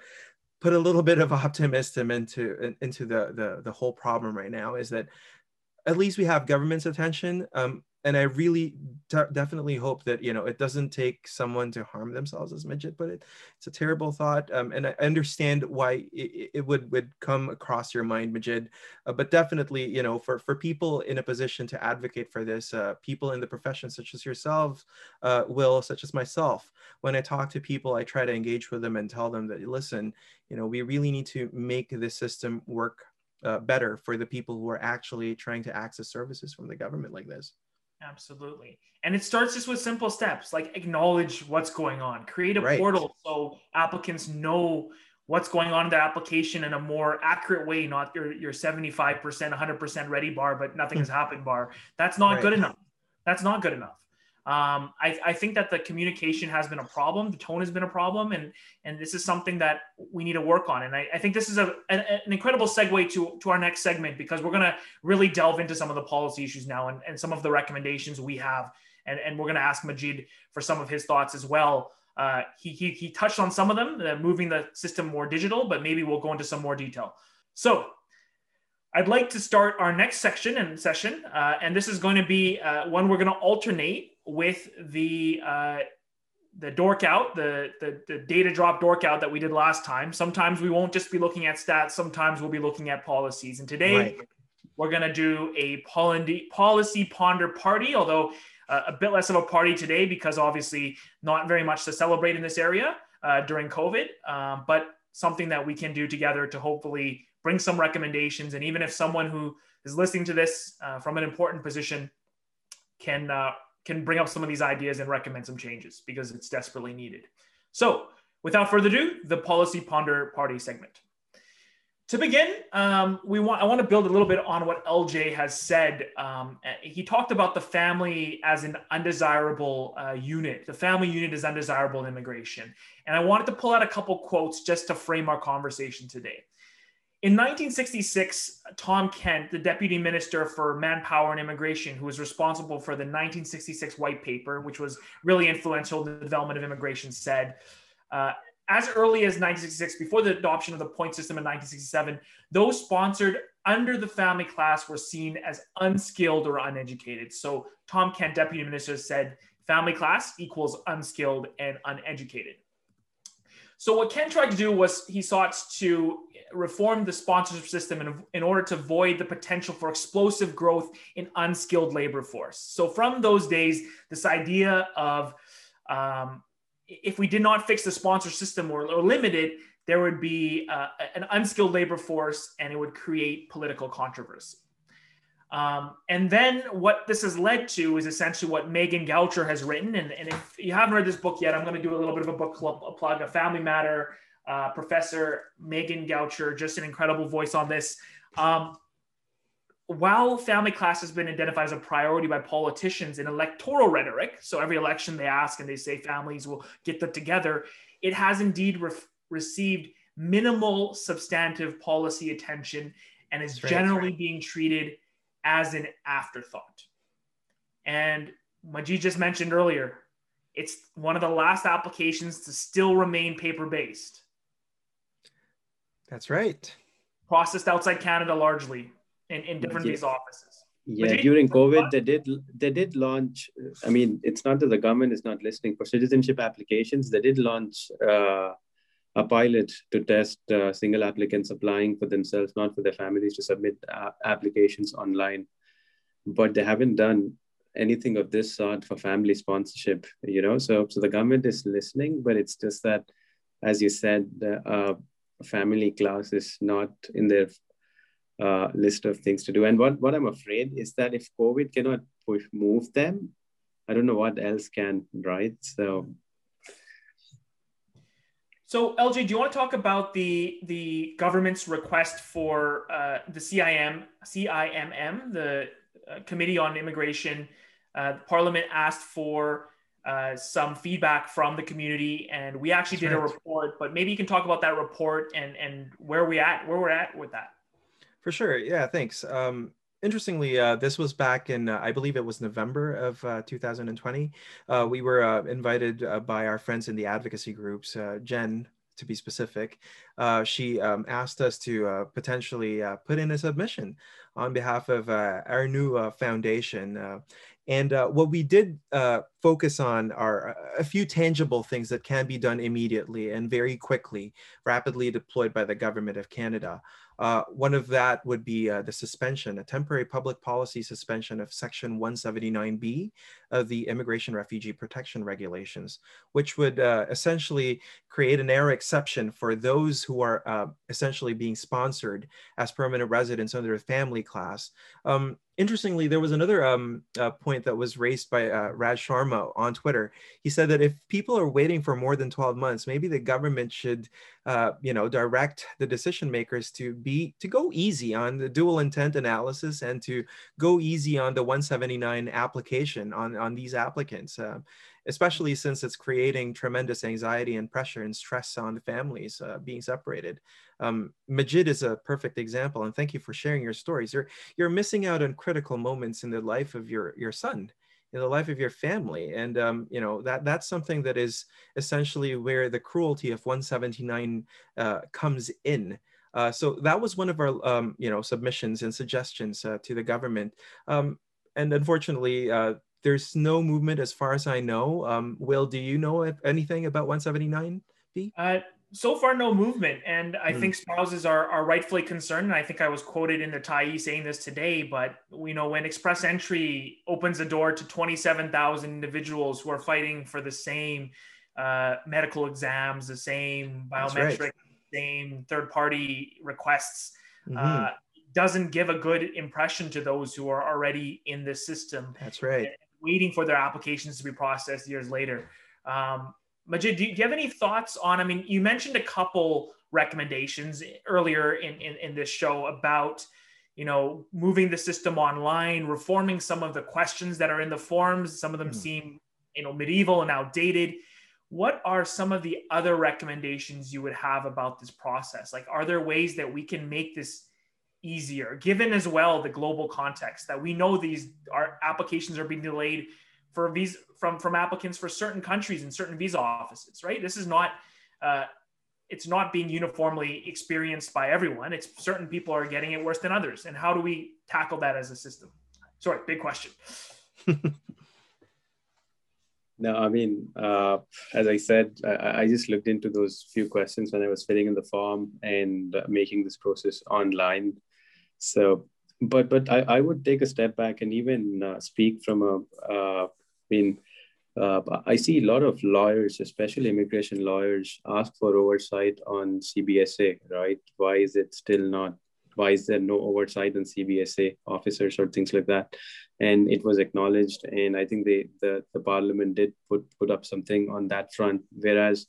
put a little bit of optimism into into the the, the whole problem right now is that at least we have government's attention. Um, and I really definitely hope that you know it doesn't take someone to harm themselves, as Majid put it. It's a terrible thought, um, and I understand why it, it, would would come across your mind, Majid. Uh, but definitely, you know, for for people in a position to advocate for this, uh, people in the profession such as yourselves, uh, Will, such as myself, when I talk to people, I try to engage with them and tell them that listen, you know, we really need to make this system work uh, better for the people who are actually trying to access services from the government like this. Absolutely. And it starts just with simple steps like acknowledge what's going on, create a right. portal so applicants know what's going on in the application in a more accurate way, not your, your 75%, 100% ready bar, but nothing has happened hmm. bar. That's not right. good enough. That's not good enough. Um, I, I, think that the communication has been a problem. The tone has been a problem, and and this is something that we need to work on. And I, I think this is a, an, an, incredible segue to to our next segment because we're going to really delve into some of the policy issues now and, and some of the recommendations we have, and and we're going to ask Majid for some of his thoughts as well. Uh, he, he he touched on some of them, moving the system more digital, but maybe we'll go into some more detail. So I'd like to start our next section and session, uh, and this is going to be uh, one we're going to alternate with the uh, the dork out, the, the, the data drop dork out that we did last time. Sometimes we won't just be looking at stats. Sometimes we'll be looking at policies. And today right. we're going to do a policy ponder party, although uh, a bit less of a party today because obviously not very much to celebrate in this area uh, during COVID, um, but something that we can do together to hopefully bring some recommendations. And even if someone who is listening to this uh, from an important position can uh, can bring up some of these ideas and recommend some changes because it's desperately needed. So, without further ado, the policy ponder party segment. To begin, um, we want I want to build a little bit on what LJ has said. Um, he talked about the family as an undesirable uh, unit. The family unit is undesirable in immigration, and I wanted to pull out a couple quotes just to frame our conversation today. In 1966, Tom Kent, the deputy minister for manpower and immigration, who was responsible for the 1966 white paper, which was really influential in the development of immigration, said, uh, as early as 1966, before the adoption of the point system in 1967, those sponsored under the family class were seen as unskilled or uneducated. So Tom Kent, deputy minister, said family class equals unskilled and uneducated. So what Kent tried to do was he sought to reform the sponsorship system in, in order to avoid the potential for explosive growth in unskilled labor force. So from those days, this idea of um, if we did not fix the sponsor system or, or limit it, there would be uh, an unskilled labor force and it would create political controversy. Um, and then what this has led to is essentially what Megan Gaucher has written. And, and if you haven't read this book yet, I'm going to do a little bit of a book club, a plug, a Family Matter. Uh, Professor Megan Gaucher, just an incredible voice on this. Um, while family class has been identified as a priority by politicians in electoral rhetoric, so every election they ask and they say families will get them together, it has indeed re- received minimal substantive policy attention and is right, generally right. being treated as an afterthought. And Majid just mentioned earlier, it's one of the last applications to still remain paper based. That's right. Processed outside Canada largely in, in different yeah. offices. Yeah, during COVID, they did they did launch. I mean, it's not that the government is not listening for citizenship applications. They did launch uh, a pilot to test uh, single applicants applying for themselves, not for their families, to submit uh, applications online. But they haven't done anything of this sort for family sponsorship. You know, so so the government is listening, but it's just that, as you said, the uh, family class is not in their uh, list of things to do. And what, what I'm afraid is that if COVID cannot push move them, I don't know what else can, right? So so LJ, do you want to talk about the the government's request for uh, the CIM CIMM, the uh, Committee on Immigration? Uh, Parliament asked for uh, some feedback from the community, and we actually That's did right. a report. But maybe you can talk about that report and and where we at where we're at with that. For sure. Yeah, thanks. Um, interestingly, uh, this was back in, uh, I believe it was November of uh, 2020. Uh, we were uh, invited uh, by our friends in the advocacy groups, Jen, to be specific. she um, asked us to potentially put in a submission on behalf of our new foundation. And what we did focus on are a few tangible things that can be done immediately and very quickly, rapidly deployed by the government of Canada. Uh, one of that would be uh, the suspension, a temporary public policy suspension of Section 179B of the Immigration Refugee Protection Regulations, which would uh, essentially create an air exception for those who are uh, essentially being sponsored as permanent residents under a family class. Um, interestingly, there was another um, uh, point that was raised by uh, Raj Sharma on Twitter. He said that if people are waiting for more than 12 months, maybe the government should, uh, you know, direct the decision makers to be to go easy on the dual intent analysis and to go easy on the 179 application on on these applicants. Especially since it's creating tremendous anxiety and pressure and stress on families uh, being separated. Um, Majid is a perfect example, and thank you for sharing your stories. You're you're missing out on critical moments in the life of your your son, in the life of your family, and um, you know that that's something that is essentially where the cruelty of 179 uh, comes in. Uh, so that was one of our um, you know submissions and suggestions uh, to the government. Um, and unfortunately, uh, there's no movement as far as I know. Um, Will, do you know anything about 179B? Uh, so far, no movement. And I mm. think spouses are, are rightfully concerned. And I think I was quoted in the Tyee saying this today, but we know when Express Entry opens the door to 27,000 individuals who are fighting for the same uh, medical exams, the same biometric, right. same third party requests, mm-hmm. uh, doesn't give a good impression to those who are already in the system. That's right waiting for their applications to be processed years later. Um, Majid, do you, do you have any thoughts on? I mean, you mentioned a couple recommendations earlier in, in, in this show about you know moving the system online reforming some of the questions that are in the forms some of them mm. seem you know medieval and outdated what are some of the other recommendations you would have about this process like are there ways that we can make this easier, given as well the global context that we know these our applications are being delayed for visa from from applicants for certain countries and certain visa offices. Right, this is not. Uh, it's not being uniformly experienced by everyone. It's certain people are getting it worse than others. And how do we tackle that as a system? Sorry, big question. [LAUGHS] no, I mean, uh, as I said, I, I, just looked into those few questions when I was filling in the form and uh, making this process online. So, but but I, I would take a step back and even uh, speak from a, uh, I mean, uh, I see a lot of lawyers, especially immigration lawyers, ask for oversight on CBSA, right? Why is it still not why is there no oversight on CBSA officers or things like that? And it was acknowledged, and I think they, the the parliament did put put up something on that front. Whereas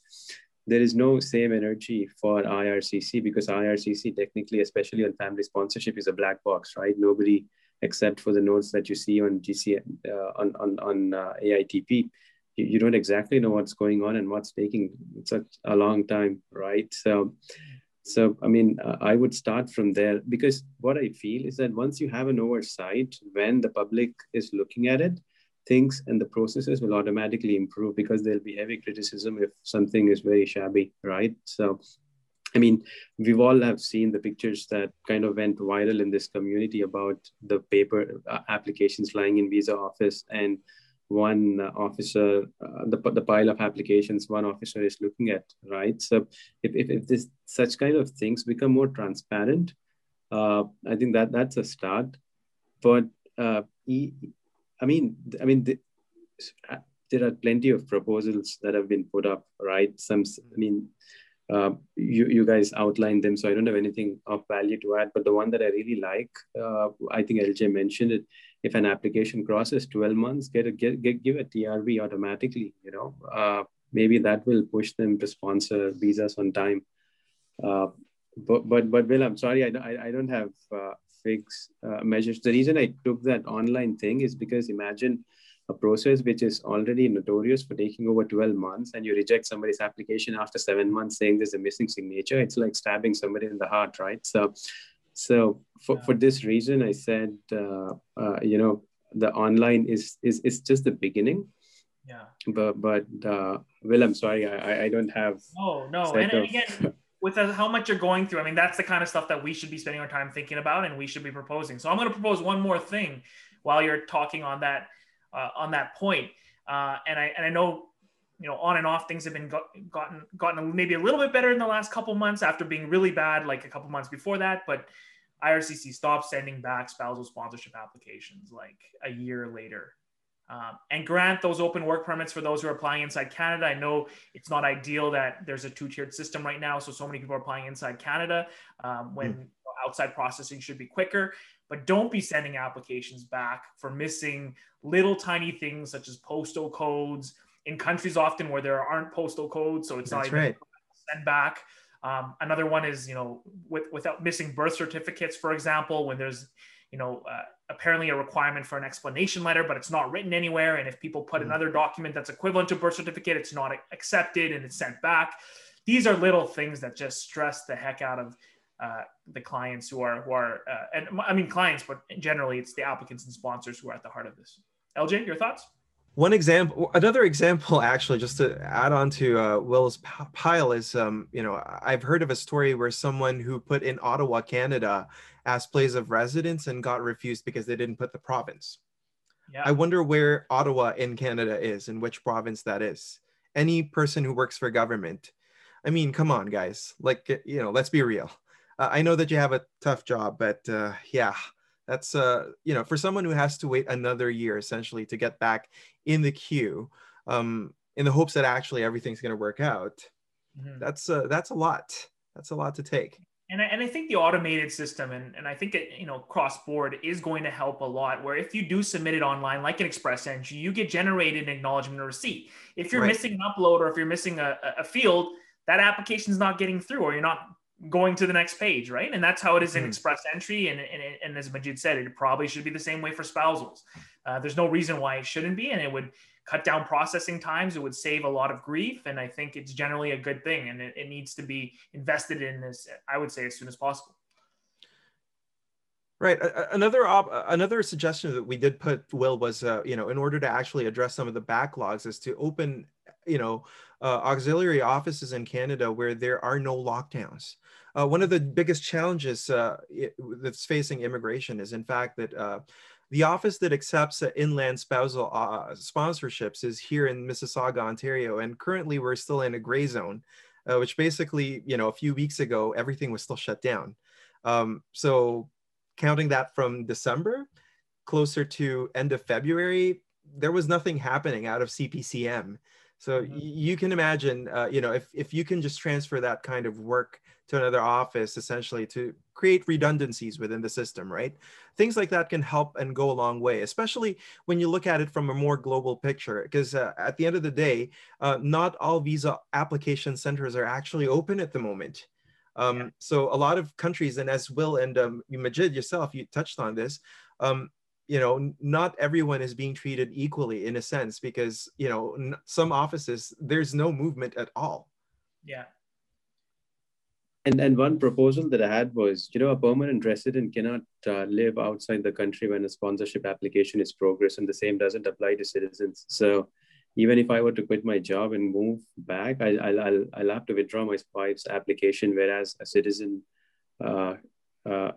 there is no same energy for IRCC because IRCC technically, especially on family sponsorship, is a black box, right? Nobody except for the notes that you see on GC uh, on on, on uh, ATIP, you, you don't exactly know what's going on and what's taking such a long time, right? So so, I mean, I would start from there because what I feel is that once you have an oversight, when the public is looking at it, things and the processes will automatically improve because there'll be heavy criticism if something is very shabby, right? So, I mean, we've all have seen the pictures that kind of went viral in this community about the paper uh, applications lying in visa office and one officer, uh, the, the pile of applications one officer is looking at, right? So if, if, if this such kind of things become more transparent, uh, I think that that's a start. But uh, I mean, I mean, the, uh, there are plenty of proposals that have been put up, right? Some, I mean, uh, you, you guys outlined them, so I don't have anything of value to add. But the one that I really like, uh, I think LJ mentioned it, if an application crosses 12 months, get a get, get give a TRV automatically. You know, uh, maybe that will push them to sponsor visas on time. Uh, but but but Will, I'm sorry, I I, I don't have uh, uh, measures. The reason I took that online thing is because imagine a process which is already notorious for taking over 12 months and you reject somebody's application after seven months saying there's a missing signature it's like stabbing somebody in the heart right so so for, for this reason, I said, uh, uh, you know, the online is, is, is just the beginning. Yeah. But, but uh, Will, I'm sorry, I, I don't have. Oh, no. And, and again, [LAUGHS] with how much you're going through, I mean, that's the kind of stuff that we should be spending our time thinking about and we should be proposing. So I'm going to propose one more thing while you're talking on that, uh, on that point. Uh, and I, and I know you know, on and off things have been got, gotten gotten maybe a little bit better in the last couple months after being really bad like a couple months before that. But IRCC stopped sending back spousal sponsorship applications like a year later. Um, and grant those open work permits for those who are applying inside Canada. I know it's not ideal that there's a two-tiered system right now, so so many people are applying inside Canada um, when mm. outside processing should be quicker. But don't be sending applications back for missing little tiny things such as postal codes, in countries often where there aren't postal codes, so it's That's not right. send back. Um, another one is you know with, without missing birth certificates, for example, when there's you know uh, apparently a requirement for an explanation letter, but it's not written anywhere, and if people put mm. another document that's equivalent to birth certificate, it's not accepted and it's sent back. These are little things that just stress the heck out of uh, the clients who are who are uh, and I mean clients, but generally it's the applicants and sponsors who are at the heart of this. LJ, your thoughts? One example another example [LAUGHS] actually just to add on to uh, will's pile is um, you know i've heard of a story where someone who put in ottawa canada as place of residence and got refused because they didn't put the province. Yeah. i wonder where ottawa in canada is and which province that is. Any person who works for government. I mean come on guys. Like you know let's be real. Uh, i know that you have a tough job but uh, yeah that's uh you know for someone who has to wait another year essentially to get back in the queue um in the hopes that actually everything's going to work out mm-hmm. that's uh, that's a lot that's a lot to take and I, and I think the automated system and, and I think it, you know cross board is going to help a lot where if you do submit it online like an express entry you get generated an acknowledgement or receipt if you're right. missing an upload or if you're missing a, a field that application is not getting through or you're not going to the next page, right? And that's how it is in mm. Express Entry. And, and, and as Majid said, it probably should be the same way for spousals. Uh, there's no reason why it shouldn't be, and it would cut down processing times. It would save a lot of grief, and I think it's generally a good thing. And it, it needs to be invested in this. I would say as soon as possible. Right. Another op- another suggestion that we did put, Will, was uh, you know in order to actually address some of the backlogs, is to open you know uh, auxiliary offices in Canada where there are no lockdowns. Uh, one of the biggest challenges uh, that's facing immigration is, in fact, that uh, the office that accepts inland spousal uh, sponsorships is here in Mississauga, Ontario, and currently we're still in a gray zone, uh, which basically, you know, a few weeks ago everything was still shut down. Um, so, counting that from December, closer to end of February, there was nothing happening out of CPCM. So mm-hmm. you can imagine, uh, you know, if, if you can just transfer that kind of work to another office, essentially to create redundancies within the system, right? Things like that can help and go a long way, especially when you look at it from a more global picture. Because uh, at the end of the day, uh, not all visa application centers are actually open at the moment. Um, yeah. So a lot of countries, and as Will and um, Majid yourself, you touched on this. Um, you know, not everyone is being treated equally in a sense because you know n- some offices there's no movement at all. Yeah. And and one proposal that I had was, you know, a permanent resident cannot uh, live outside the country when a sponsorship application is progress, and the same doesn't apply to citizens. So even if I were to quit my job and move back, I, I'll, I'll, I'll have to withdraw my wife's application, whereas a citizen uh, uh,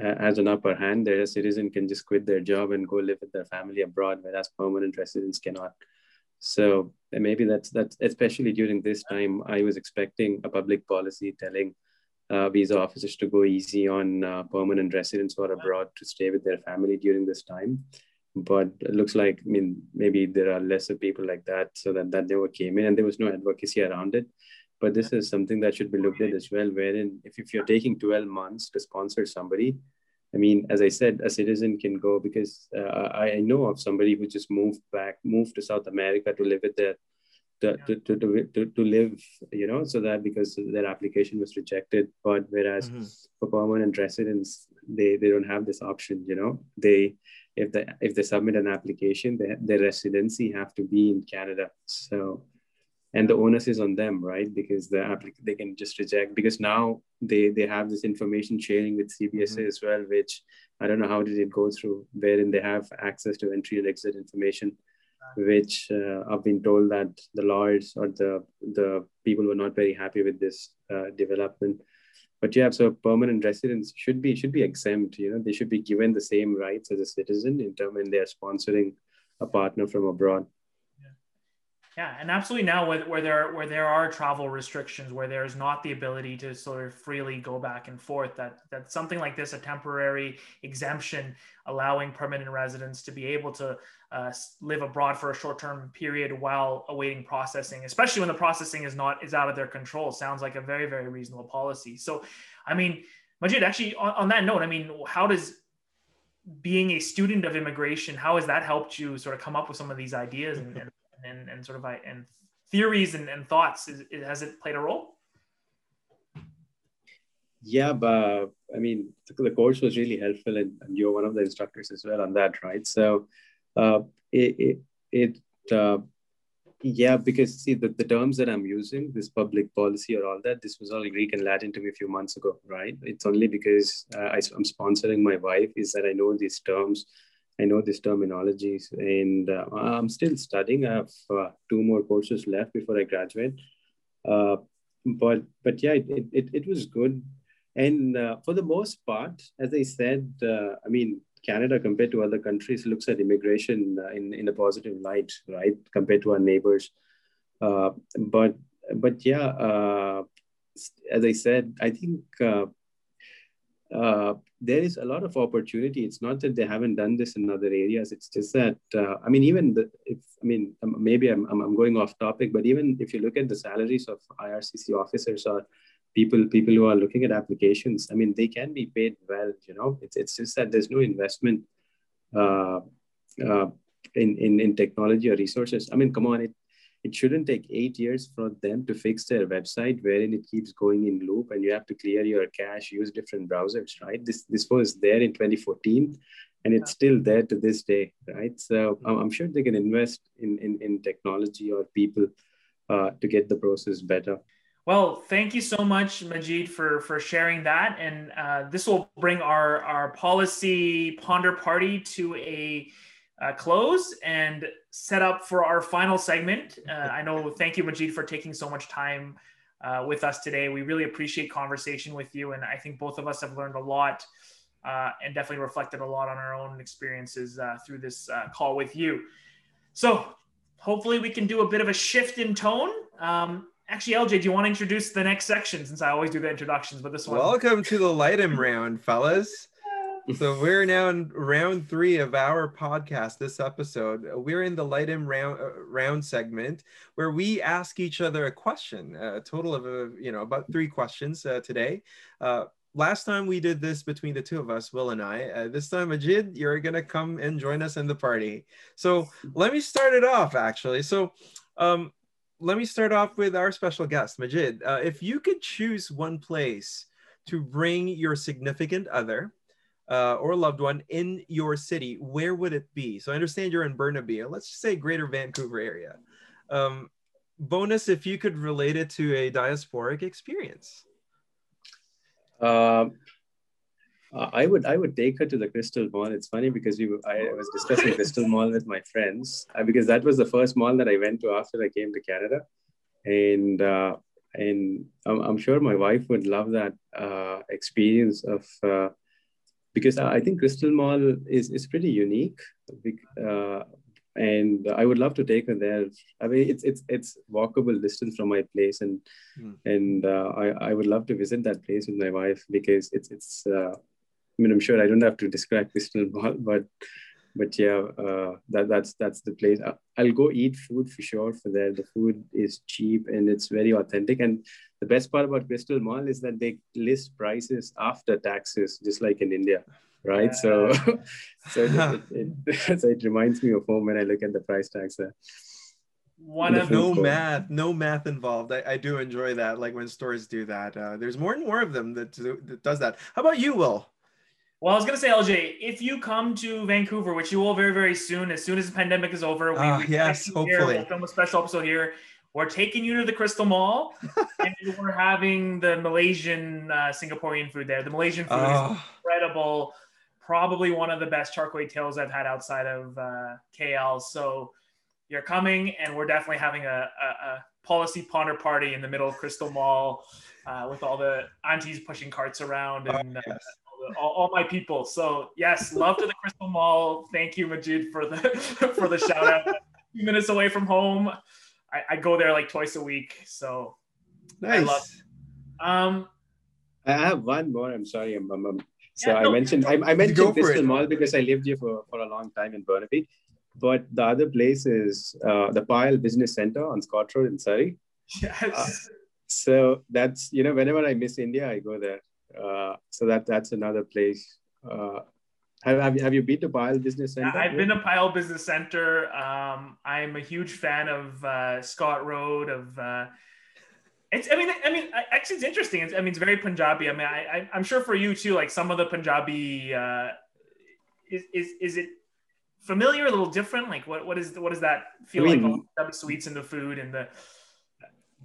has an upper hand. There, a citizen can just quit their job and go live with their family abroad, whereas permanent residents cannot. So maybe that's that's especially during this time. I was expecting a public policy telling uh, visa officers to go easy on uh, permanent residents who are abroad to stay with their family during this time but it looks like i mean maybe there are lesser people like that so that that never came in and there was no advocacy around it but this is something that should be looked at as well wherein if, if you're taking 12 months to sponsor somebody i mean as i said a citizen can go because uh, I, I know of somebody who just moved back moved to south america to live with their to, to, to, to, to live, you know, so that because their application was rejected. But whereas mm-hmm. for permanent residents, they, they don't have this option, you know, they if they if they submit an application, they, their residency have to be in Canada. So, and the onus is on them, right? Because the applic- they can just reject because now they they have this information sharing with CBSA mm-hmm. as well, which I don't know how did it go through, wherein they have access to entry and exit information, which uh, I've been told that the lawyers or the the people were not very happy with this uh, development but yeah so permanent residents should be should be exempt you know they should be given the same rights as a citizen in term when they're sponsoring a partner from abroad yeah, and absolutely now where, where there where there are travel restrictions, where there's not the ability to sort of freely go back and forth, that that something like this, a temporary exemption, allowing permanent residents to be able to uh, live abroad for a short-term period while awaiting processing, especially when the processing is not is out of their control, sounds like a very very reasonable policy. So, I mean, Majid, actually on, on that note, I mean, how does being a student of immigration, how has that helped you sort of come up with some of these ideas and, and and, and sort of and theories and, and thoughts is, has it played a role? Yeah but i mean the course was really helpful and, and you're one of the instructors as well on that right? So uh, it, it, it uh, yeah because see the, the terms that i'm using this public policy or all that this was all greek and latin to me a few months ago right? It's only because uh, I, i'm sponsoring my wife is that i know these terms I know these terminologies, and uh, I'm still studying. I have uh, two more courses left before I graduate. Uh, but but yeah, it, it, it was good, and uh, for the most part, as I said, uh, I mean Canada compared to other countries looks at immigration uh, in in a positive light, right? Compared to our neighbors, but but yeah, as I said, I think uh, there is a lot of opportunity. It's not that they haven't done this in other areas. It's just that uh, I mean, even the, if I mean, um, maybe I'm, I'm going off topic, but even if you look at the salaries of IRCC officers or people people who are looking at applications, I mean, they can be paid well. You know, it's it's just that there's no investment uh, uh, in, in in technology or resources. I mean, come on, it it shouldn't take eight years for them to fix their website wherein it keeps going in loop and you have to clear your cache use different browsers right? This this was there in 2014 and it's still there to this day right? So i'm sure they can invest in in, in technology or people uh, to get the process better. Well, thank you so much, Majid, for for sharing that, and uh, this will bring our our policy ponder party to a uh, close and set up for our final segment. Uh, I know, thank you, Majid, for taking so much time uh, with us today. We really appreciate conversation with you, and I think both of us have learned a lot uh, and definitely reflected a lot on our own experiences uh, through this uh, call with you. So, hopefully, we can do a bit of a shift in tone. Um, actually, LJ, do you want to introduce the next section since I always do the introductions, but this one? Welcome to the Lightem round, fellas. So we're now in round three of our podcast this episode. We're in the light in round uh, round segment where we ask each other a question a total of uh, you know about three questions uh, today. Uh, last time we did this between the two of us will and i uh, this time Majid you're gonna come and join us in the party. So let me start it off actually. So um, let me start off with our special guest majid. Uh, if you could choose one place to bring your significant other uh, or loved one in your city, where would it be? So I understand you're in Burnaby. Let's just say Greater Vancouver area. Um, bonus if you could relate it to a diasporic experience. Um, I would I would take her to the Crystal Mall. It's funny because we I was discussing Crystal Mall with my friends uh, because that was the first mall that I went to after I came to Canada, and uh, and I'm, I'm, sure my wife would love that uh, experience of uh, because I think Crystal Mall is, is pretty unique. Uh, and I would love to take her there. I mean, it's it's it's walkable distance from my place, and mm. and uh, I I would love to visit that place with my wife because it's it's. Uh, I mean, I'm sure I don't have to describe Crystal Mall, [LAUGHS] but but yeah, uh, that that's that's the place. I'll go eat food for sure for there. The food is cheap and it's very authentic. And the best part about Crystal Mall is that they list prices after taxes, just like in India, right? Yeah. So, [LAUGHS] so it, it, it, [LAUGHS] so it reminds me of home when I look at the price tags there. One of no code. math, no math involved. I, I do enjoy that. Like when stores do that. Uh, there's more and more of them that, that does that. How about you, Will? Well, I was gonna say, LJ, if you come to Vancouver, which you will very, very soon, as soon as the pandemic is over, we, uh, we yes, hopefully, here, we'll film a special episode here. We're taking you to the Crystal Mall, [LAUGHS] and we're having the Malaysian uh, Singaporean food there. The Malaysian food oh. is incredible. Probably one of the best char kway teows I've had outside of uh, KL. So you're coming, and we're definitely having a, a, a policy ponder party in the middle of Crystal Mall uh, with all the aunties pushing carts around and. Oh, yes all, all, my people. So yes, love to the Crystal Mall. Thank you, Majid, for the [LAUGHS] for the shout out. Two minutes away from home. I, I, go there like twice a week. So nice. I love. Um, I have one more. I'm sorry. I'm, I'm, I'm so yeah, no, I mentioned I, I mentioned Crystal Mall because I lived here for, for a long time in Burnaby. But the other place is uh, the Payal Business Center on Scott Road in Surrey. Yes. Uh, so that's you know whenever I miss India, I go there. Uh, so that that's another place. Have, have, you, have you been to Payal Business Center? I've been to Payal Business Center. Um, I'm a huge fan of uh, Scott Road. Of uh, it's, I mean, I mean, actually, it's interesting. It's, I mean, it's very Punjabi. I mean, I, I, am sure for you too. Like some of the Punjabi, uh, is, is is it familiar? A little different? Like what what is what does that feel I mean, like? All the sweets and the food and the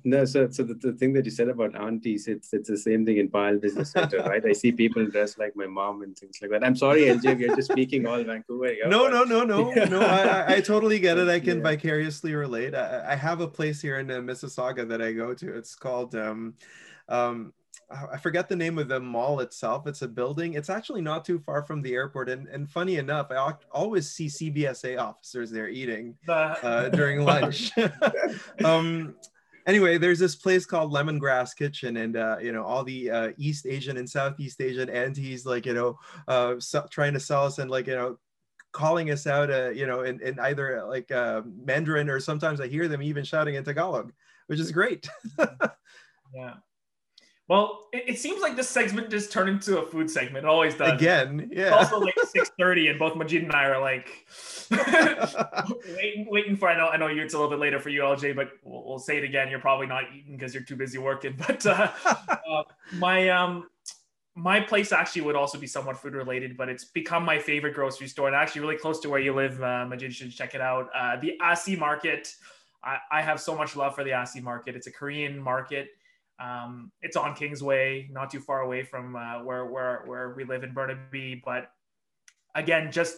no, so so the, the thing that you said about aunties, it's it's the same thing in Payal Business Center, right? I see people dressed like my mom and things like that. I'm sorry, LJ, we're just speaking all Vancouver. No, no, no, [LAUGHS] no, no. I, I totally get it. I can yeah. vicariously relate. I, I have a place here in uh, Mississauga that I go to. It's called um, um, I forget the name of the mall itself. It's a building. It's actually not too far from the airport. And, and funny enough, I always see CBSA officers there eating uh, during [LAUGHS] lunch. [LAUGHS] um, anyway, there's this place called Lemongrass Kitchen, and uh, you know all the uh, East Asian and Southeast Asian aunties, like you know, uh, so, trying to sell us and like you know, calling us out, uh, you know, in, in either like uh, Mandarin or sometimes I hear them even shouting in Tagalog, which is great. [LAUGHS] yeah. Well, it, it, seems like this segment just turned into a food segment. It always does. Again, yeah. It's also like six thirty, and both Majid and I are like [LAUGHS] waiting, waiting for. I know, I know you. It's a little bit later for you, LJ, but we'll, we'll say it again. You're probably not eating because you're too busy working. [LAUGHS] But uh, [LAUGHS] uh, my um, my place actually would also be somewhat food related, but it's become my favorite grocery store, and actually really close to where you live. Uh, Majid should check it out. Uh, the Asi Market. I, I have so much love for the Asi Market. It's a Korean market. Um, it's on Kingsway, not too far away from uh, where where where we live in Burnaby. But again, just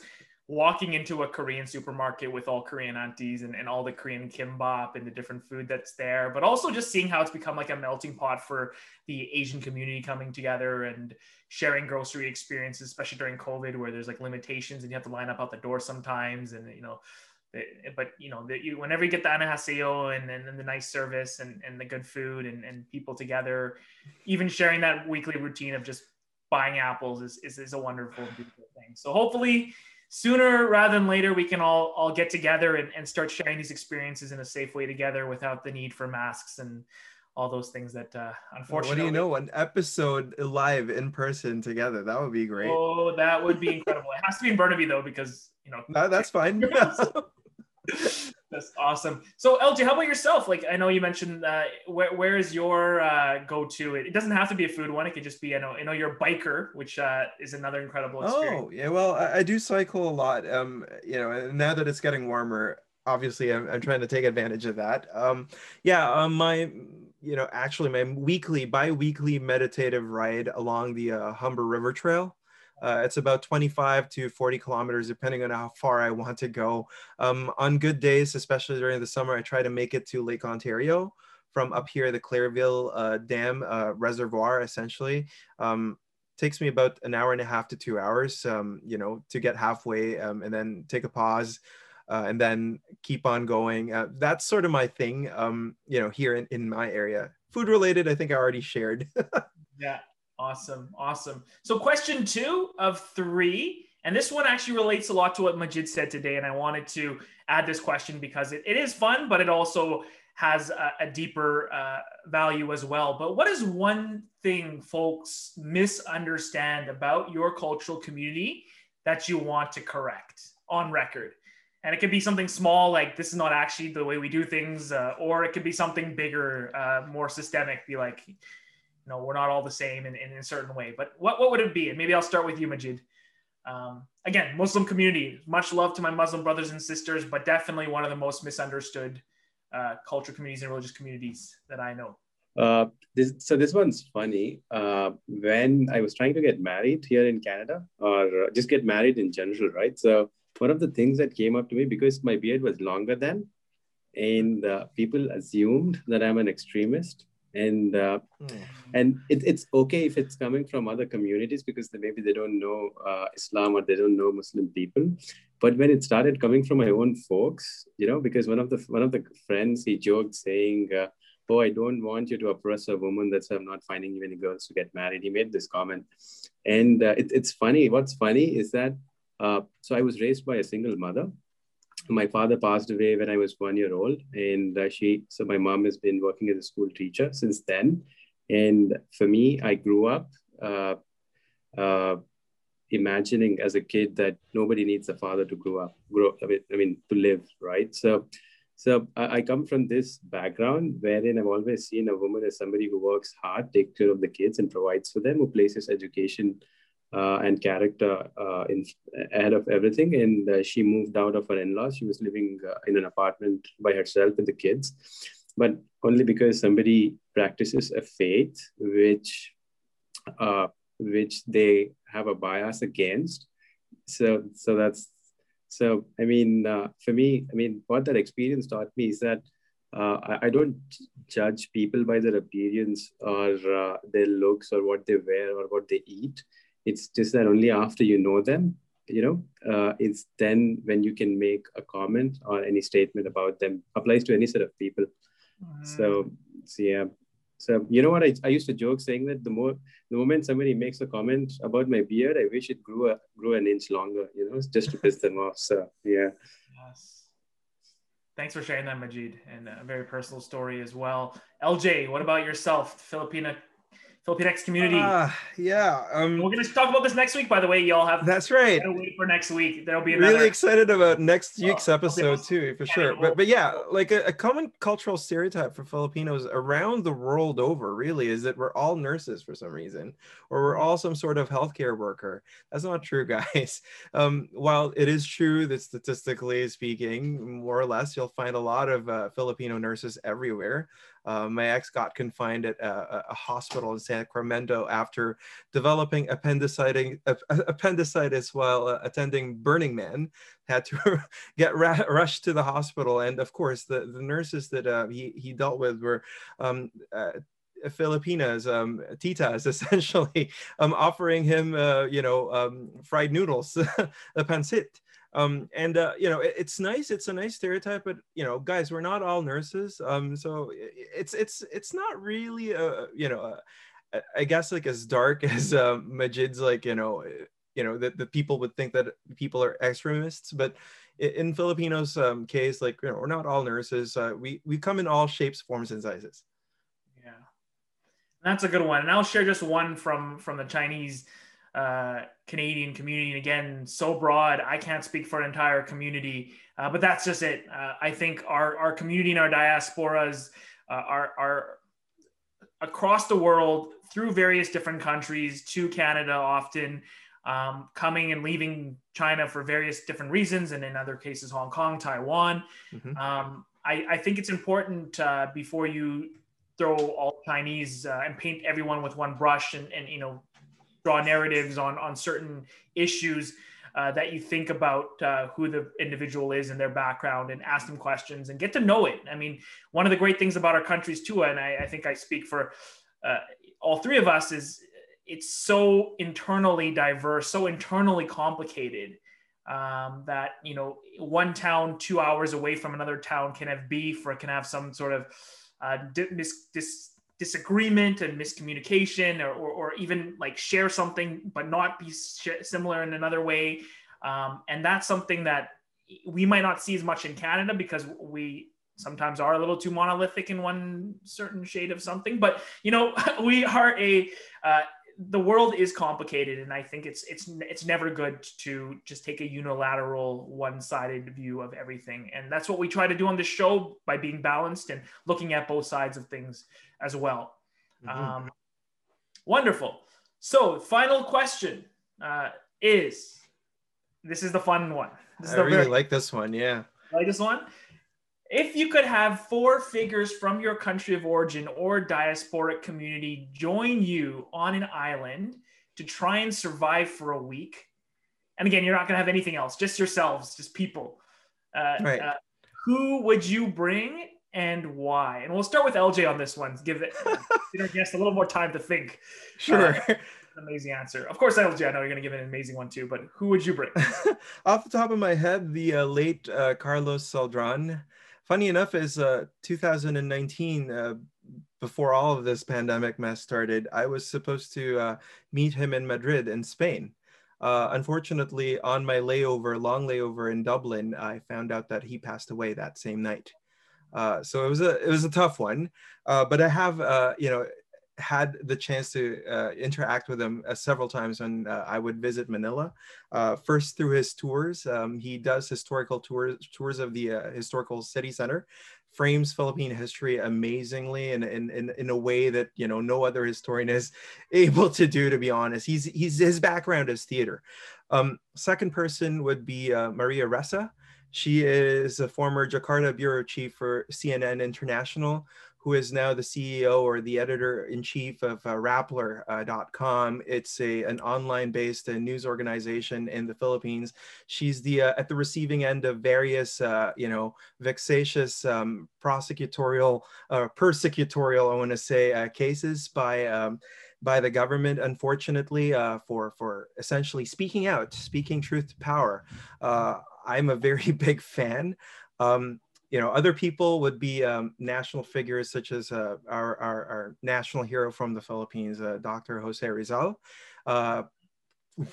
walking into a Korean supermarket with all Korean aunties and, and all the Korean kimbap and the different food that's there, but also just seeing how it's become like a melting pot for the Asian community coming together and sharing grocery experiences, especially during COVID where there's like limitations and you have to line up out the door sometimes. And, you know, but you know that you whenever you get the anahaseo and, and, and the nice service and, and the good food and, and people together even sharing that weekly routine of just buying apples is, is, is a wonderful, beautiful thing. So hopefully sooner rather than later, we can all, all get together and, and start sharing these experiences in a safe way together without the need for masks and all those things that uh, unfortunately. What do you know? An episode live in person together. That would be great. Oh, that would be incredible. it has to be in Burnaby though, because you know. No, that's fine. [LAUGHS] [LAUGHS] That's awesome. So LJ, how about yourself? Like I know you mentioned uh, where where is your uh, go to? It, it doesn't have to be a food one. It could just be I know I know you're a biker, which uh, is another incredible experience. Oh yeah, well I, I, do cycle a lot. Um, you know, now that it's getting warmer, obviously I'm, I'm trying to take advantage of that. Um, yeah, um, my you know actually my weekly bi-weekly meditative ride along the uh, Humber River Trail. Uh, it's about 25 to 40 kilometers, depending on how far I want to go. Um, on good days, especially during the summer, I try to make it to Lake Ontario from up here, the Claireville uh, Dam uh, Reservoir, essentially. Um, takes me about an hour and a half to two hours, um, you know, to get halfway um, and then take a pause. Uh, and then keep on going. Uh, that's sort of my thing, um, you know, here in, in my area. Food related, I think I already shared. [LAUGHS] yeah, Awesome. Awesome. So, question two of three. And this one actually relates a lot to what Majid said today. And I wanted to add this question because it, it is fun, but it also has a, a deeper uh, value as well. But what is one thing folks misunderstand about your cultural community that you want to correct on record? And it could be something small, like this is not actually the way we do things, uh, or it could be something bigger, uh, more systemic, be like, know, we're not all the same in, in a certain way. But what, what would it be? And maybe I'll start with you, Majid. Um, again, Muslim community, much love to my Muslim brothers and sisters, but definitely one of the most misunderstood uh, cultural communities and religious communities that I know. Uh, this, so this one's funny. Uh, when I was trying to get married here in Canada, or just get married in general, right? So one of the things that came up to me because my beard was longer then, and uh, people assumed that I'm an extremist and uh, mm. and it, it's okay if it's coming from other communities because they, maybe they don't know uh, islam or they don't know muslim people. But when it started coming from my own folks you know because one of the one of the friends he joked saying uh, oh i don't want you to oppress a woman that's why i'm not finding any girls to get married. He made this comment. And uh, it, it's funny. What's funny is that uh, so i was raised by a single mother my father passed away when I was one year old, and uh, she so my mom has been working as a school teacher since then. And for me, I grew up uh, uh, imagining as a kid that nobody needs a father to grow up, grow. I mean, I mean to live, right? So, so I, I come from this background wherein I've always seen a woman as somebody who works hard, takes care of the kids, and provides for them, who places education uh, and character uh, in ahead of everything. And uh, she moved out of her in-laws. She was living uh, in an apartment by herself with the kids, but only because somebody practices a faith which uh, which they have a bias against. So so that's so I mean uh, for me I mean what that experience taught me is that. I, I, don't judge people by their appearance or their looks or what they wear or what they eat it's just that only after you know them, you know, uh, it's then when you can make a comment or any statement about them applies to any set of people. So, so yeah. So you know what I, I used to joke saying that the more the moment somebody makes a comment about my beard, I wish it grew a grew an inch longer, you know, just to piss them off. So yeah. Yes. Thanks for sharing that, Majid, and a very personal story as well. LJ, what about yourself, Filipina Filipinx community. Uh, yeah. Um, We're going to talk about this next week, by the way. Y'all have that's right. Wait for next week. There'll be another. really excited about next week's oh, episode too, for sure. But but yeah, like a, a, common cultural stereotype for Filipinos around the world over really is that we're all nurses for some reason, or we're all some sort of healthcare worker. That's not true, [LAUGHS] guys. Um, while it is true that statistically speaking, more or less, you'll find a lot of uh, Filipino nurses everywhere. Uh, my ex got confined at a, a, hospital in San Sacramento after developing appendicitis, [LAUGHS] appendicitis while uh, attending Burning Man. Had to [LAUGHS] get ra- rushed to the hospital, and of course, the, the nurses that uh, he he dealt with were. Um, uh, Filipinas, um, titas, [LAUGHS] essentially, um, offering him, uh, you know, um, fried noodles, a pancit. Um, and uh, you know, it, it's nice. It's a nice stereotype, but you know, guys, we're not all nurses. Um, so it's it's it's not really a you know a, I guess like as dark [LAUGHS] as uh, Majid's like you know you know that the people would think that people are extremists, but in Filipinos um, case, like you know, we're not all nurses. Uh, we we come in all shapes, forms, and sizes. Yeah, that's a good one. And I'll share just one from from the Chinese uh, Canadian community. And again, so broad, I can't speak for an entire community, uh, but that's just it. Uh, I think our, our community and our diasporas uh, are, are across the world through various different countries to Canada often. Um, coming and leaving China for various different reasons, and in other cases, Hong Kong, Taiwan. Mm-hmm. Um, I, I, think it's important uh, before you throw all Chinese uh, and paint everyone with one brush and, and you know draw narratives on on certain issues uh, that you think about uh, who the individual is and their background and ask them questions and get to know it. I mean, one of the great things about our countries too, and I, I think I speak for uh, all three of us, is it's so internally diverse, so internally complicated. Um, that you know, one town two hours away from another town can have beef or can have some sort of uh, dis, dis, disagreement and miscommunication or, or, or, even like share something but not be similar in another way. Um, and that's something that we might not see as much in canada because we sometimes are a little too monolithic in one certain shade of something. But you know [LAUGHS] we are a uh, the world is complicated and i think it's it's it's never good to just take a unilateral one-sided view of everything. And that's what we try to do on this show by being balanced and looking at both sides of things as well. Mm-hmm. um, wonderful. So final question uh, is this is the fun one. This is i really very, like this one yeah. Like this one if you could have four figures from your country of origin or diasporic community join you on an island to try and survive for a week, and again, you're not going to have anything else, just yourselves, just people. Uh, right. Uh, who would you bring and why? And we'll start with LJ on this one. Give it, [LAUGHS] know, guest a little more time to think. Sure. Uh, amazing answer. Of course, LJ, I know you're going to give an amazing one too, but who would you bring? [LAUGHS] Off the top of my head, the uh, late uh, Carlos Celdran funny enough is uh, 2019 uh, before all of this pandemic mess started i was supposed to uh, meet him in madrid in spain. Uh, unfortunately on my layover long layover in dublin i found out that he passed away that same night. Uh, so it was a it was a tough one. Uh, but i have you know had the chance to uh, interact with him uh, several times when uh, I would visit Manila. Uh, first through his tours, um, he does historical tours tours of the uh, historical city center, frames Philippine history amazingly and in, in, in, a way that you know no other historian is [LAUGHS] able to do. To be honest, he's he's his background is theater. Um, second person would be uh, Maria Ressa. She is a former Jakarta bureau chief for CNN International who is now the CEO or the editor in chief of uh, Rappler.com. Uh, it's a an online based uh, news organization in the Philippines. She's the uh, at the receiving end of various uh, you know vexatious um, prosecutorial uh, persecutorial I want to say cases by. Um, by the government, unfortunately, for for essentially speaking out, speaking truth to power. I'm a very [LAUGHS] big fan. Um, you know, other people would be um, national figures such as uh, our, our, our, national hero from the Philippines, uh, Dr. Jose Rizal. Uh,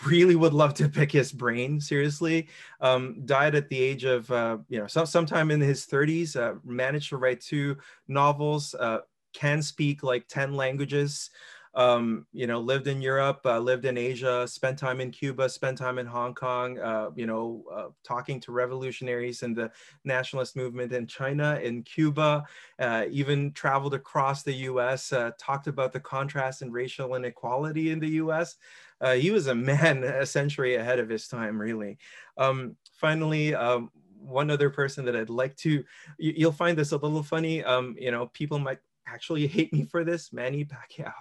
really would love to pick his brain seriously. Um, died at the age of, uh, you know, some, sometime in his 30s, uh, managed to write two novels, uh, can speak like 10 languages um, you know, lived in Europe, uh, lived in Asia, spent time in Cuba, spent time in Hong Kong, uh, you know, uh, talking to revolutionaries in the nationalist movement in China, in Cuba, uh, even traveled across the US, uh, talked about the contrast in racial inequality in the US. Uh, he was a [LAUGHS] man a century ahead of his time, really. Um, finally, um, one other person that I'd like to, you, will find this a little funny. Um, you know, people might actually [LAUGHS] hate me for this, Manny Pacquiao.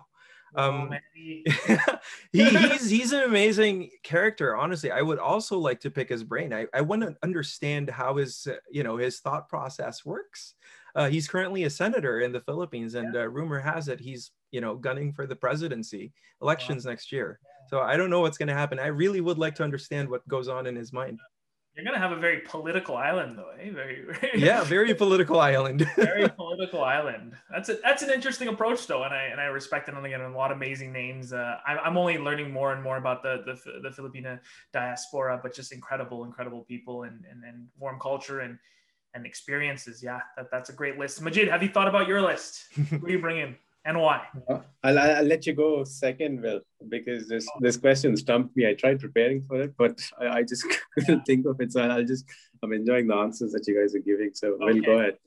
Um, [LAUGHS] he, he's he's an amazing character. Honestly, I would also like to pick his brain. I, I want to understand how his you know his thought process works. Uh, he's currently a senator in the Philippines, and uh, rumor has it he's you know gunning for the presidency elections wow. next year. So I don't know what's going to happen. I really would like to understand what goes on in his mind. You're gonna have a very political island, though, eh? Very, very yeah, [LAUGHS] very political island. [LAUGHS] very political island. That's a, that's an interesting approach, though, and I and I respect it. And again, a lot of amazing names. Uh, I'm, I'm only learning more and more about the the, the Filipino diaspora, but just incredible, incredible people and and, and warm culture and and experiences. Yeah, that, that's a great list. Majid, have you thought about your list? [LAUGHS] Who are you bringing? And why? I'll, I'll let you go second, Will, because this this question stumped me. I tried preparing for it, but I, I just [LAUGHS] couldn't think of it. So I'll just I'm enjoying the answers that you guys are giving. So okay. Will, go ahead.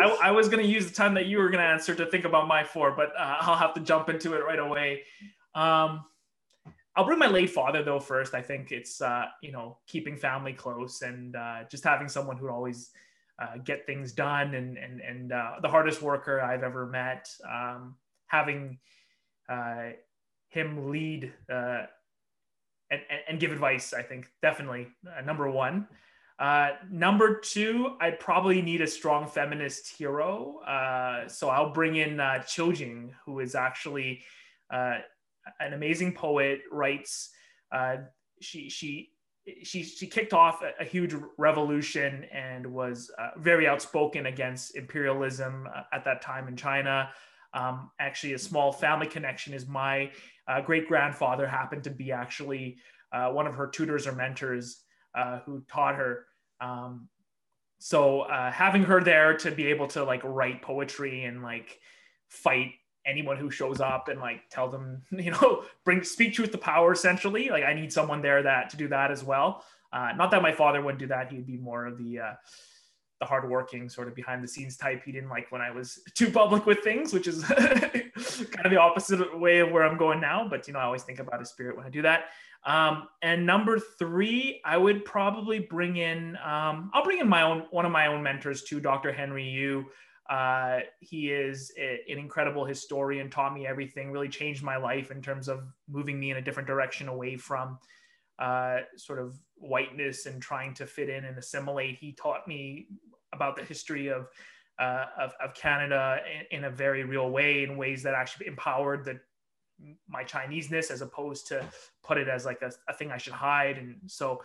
I, I was going to use the time that you were going to answer to think about my four, but uh, I'll have to jump into it right away. Um, I'll bring my late father though first. I think it's uh, you know keeping family close and uh, just having someone who always uh, get things done and and and uh, the hardest worker I've ever met. Um, having uh, him lead uh, and, and give advice, I think definitely uh, number one. Uh, number two, I probably need a strong feminist hero. so I'll bring in uh, Jing, who is actually an amazing poet. Writes she she she she kicked off a, a huge revolution and was uh, very outspoken against imperialism uh, at that time in China. Um, actually, a small family connection is my uh, great grandfather happened to be actually uh, one of her tutors or mentors uh, who taught her. Um, so uh, having her there to be able to like write poetry and like fight anyone who shows up and like tell them [LAUGHS] you know bring speak truth to power essentially. Like i need someone there that to do that as well. Uh, not that my father wouldn't do that. He'd be more of the uh, the hardworking sort of behind the scenes type. He didn't like when i was [LAUGHS] too public with things which is [LAUGHS] kind of the opposite way of where i'm going now. But you know i always think about his spirit when i do that. Um, and number three i would probably bring in um, i'll bring in my own one of my own mentors too dr henry yu uh, he is a, an incredible historian, taught me everything, really changed my life in terms of moving me in a different direction away from uh, sort of whiteness and trying to fit in and assimilate. He taught me about the history of, uh, of, of, Canada in, in, a very real way, in ways that actually empowered the, my Chineseness as opposed to put it as like a, a thing I should hide. And so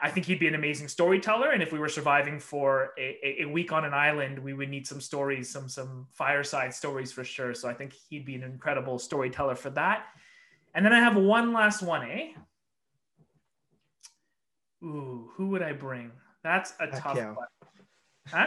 I think he'd be an amazing storyteller. And if we were surviving for a, a, week on an island, we would need some stories, some some fireside stories for sure. So I think he'd be an incredible storyteller for that. And then I have one last one, eh? Ooh, who would I bring? That's a Pacquiao. tough one. Huh?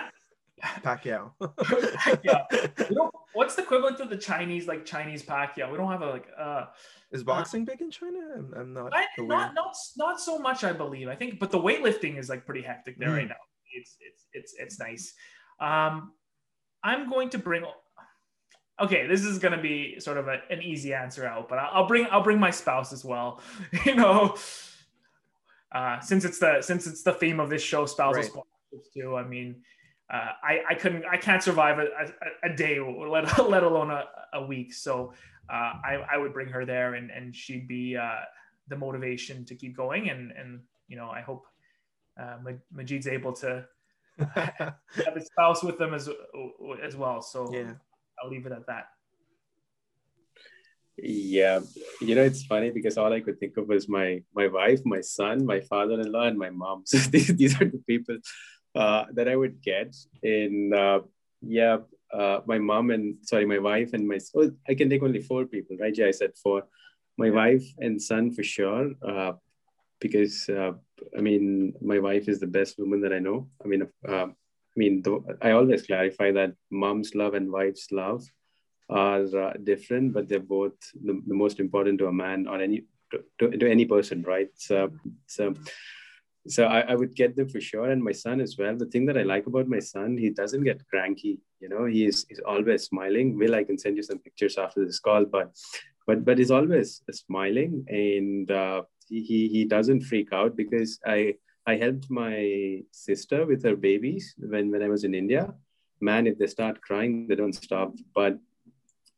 Pacquiao. [LAUGHS] Pacquiao. What's the equivalent of the Chinese like Chinese Pacquiao? We don't have a like uh is uh, boxing uh, big in China? I'm, I'm not. I, not not not so much, I believe. I think, but the weightlifting is like pretty hectic there mm. right now. It's it's it's it's nice. Um, I'm going to bring. Okay, this is going to be sort of a, an easy answer out, but I'll bring I'll bring my spouse as well. [LAUGHS] you know, uh, since it's the since it's the theme of this show, spousal right. too. I mean, uh, I, I couldn't I can't survive a, a, a day let, [LAUGHS] let alone a, a week so uh, I, I would bring her there and, and she'd be uh, the motivation to keep going. And, and you know, I hope uh, Majid's able to [LAUGHS] have his spouse with them as, as well. So yeah. I'll leave it at that. Yeah, you know it's funny because all I could think of was my my wife, my son, my father-in-law, and my mom. [LAUGHS] So these, these are the people uh, that I would get in. Uh, yeah, uh, my mom and sorry, my wife and my oh, I can take only four people, right? Yeah, I said four. My wife and son for sure, uh, because uh, I mean, my wife is the best woman that I know. I mean, uh, I mean, I always clarify that mom's love and wife's love are uh, different, but they're both the, the, most important to a man or any to, to, to any person, right? So, so so I, I would get them for sure. And my son as well. The thing that i like about my son he doesn't get cranky you know? He's, he's always smiling. Will i can send you some pictures after this call but but but he's always smiling. And uh, he, he he doesn't freak out because i i helped my sister with her babies when when i was in india. Man if they start crying they don't stop. But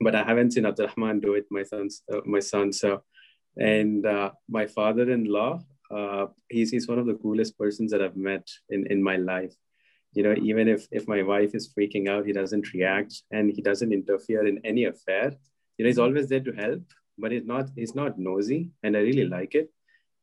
but i haven't seen abdurrahman do it my son's uh, my son. So and uh, my father-in-law uh, he's he's one of the coolest persons that I've met in in my life. You know, even if if my wife is freaking out, he doesn't react and he doesn't interfere in any affair. You know, he's always there to help, but he's not he's not nosy, and I really like it.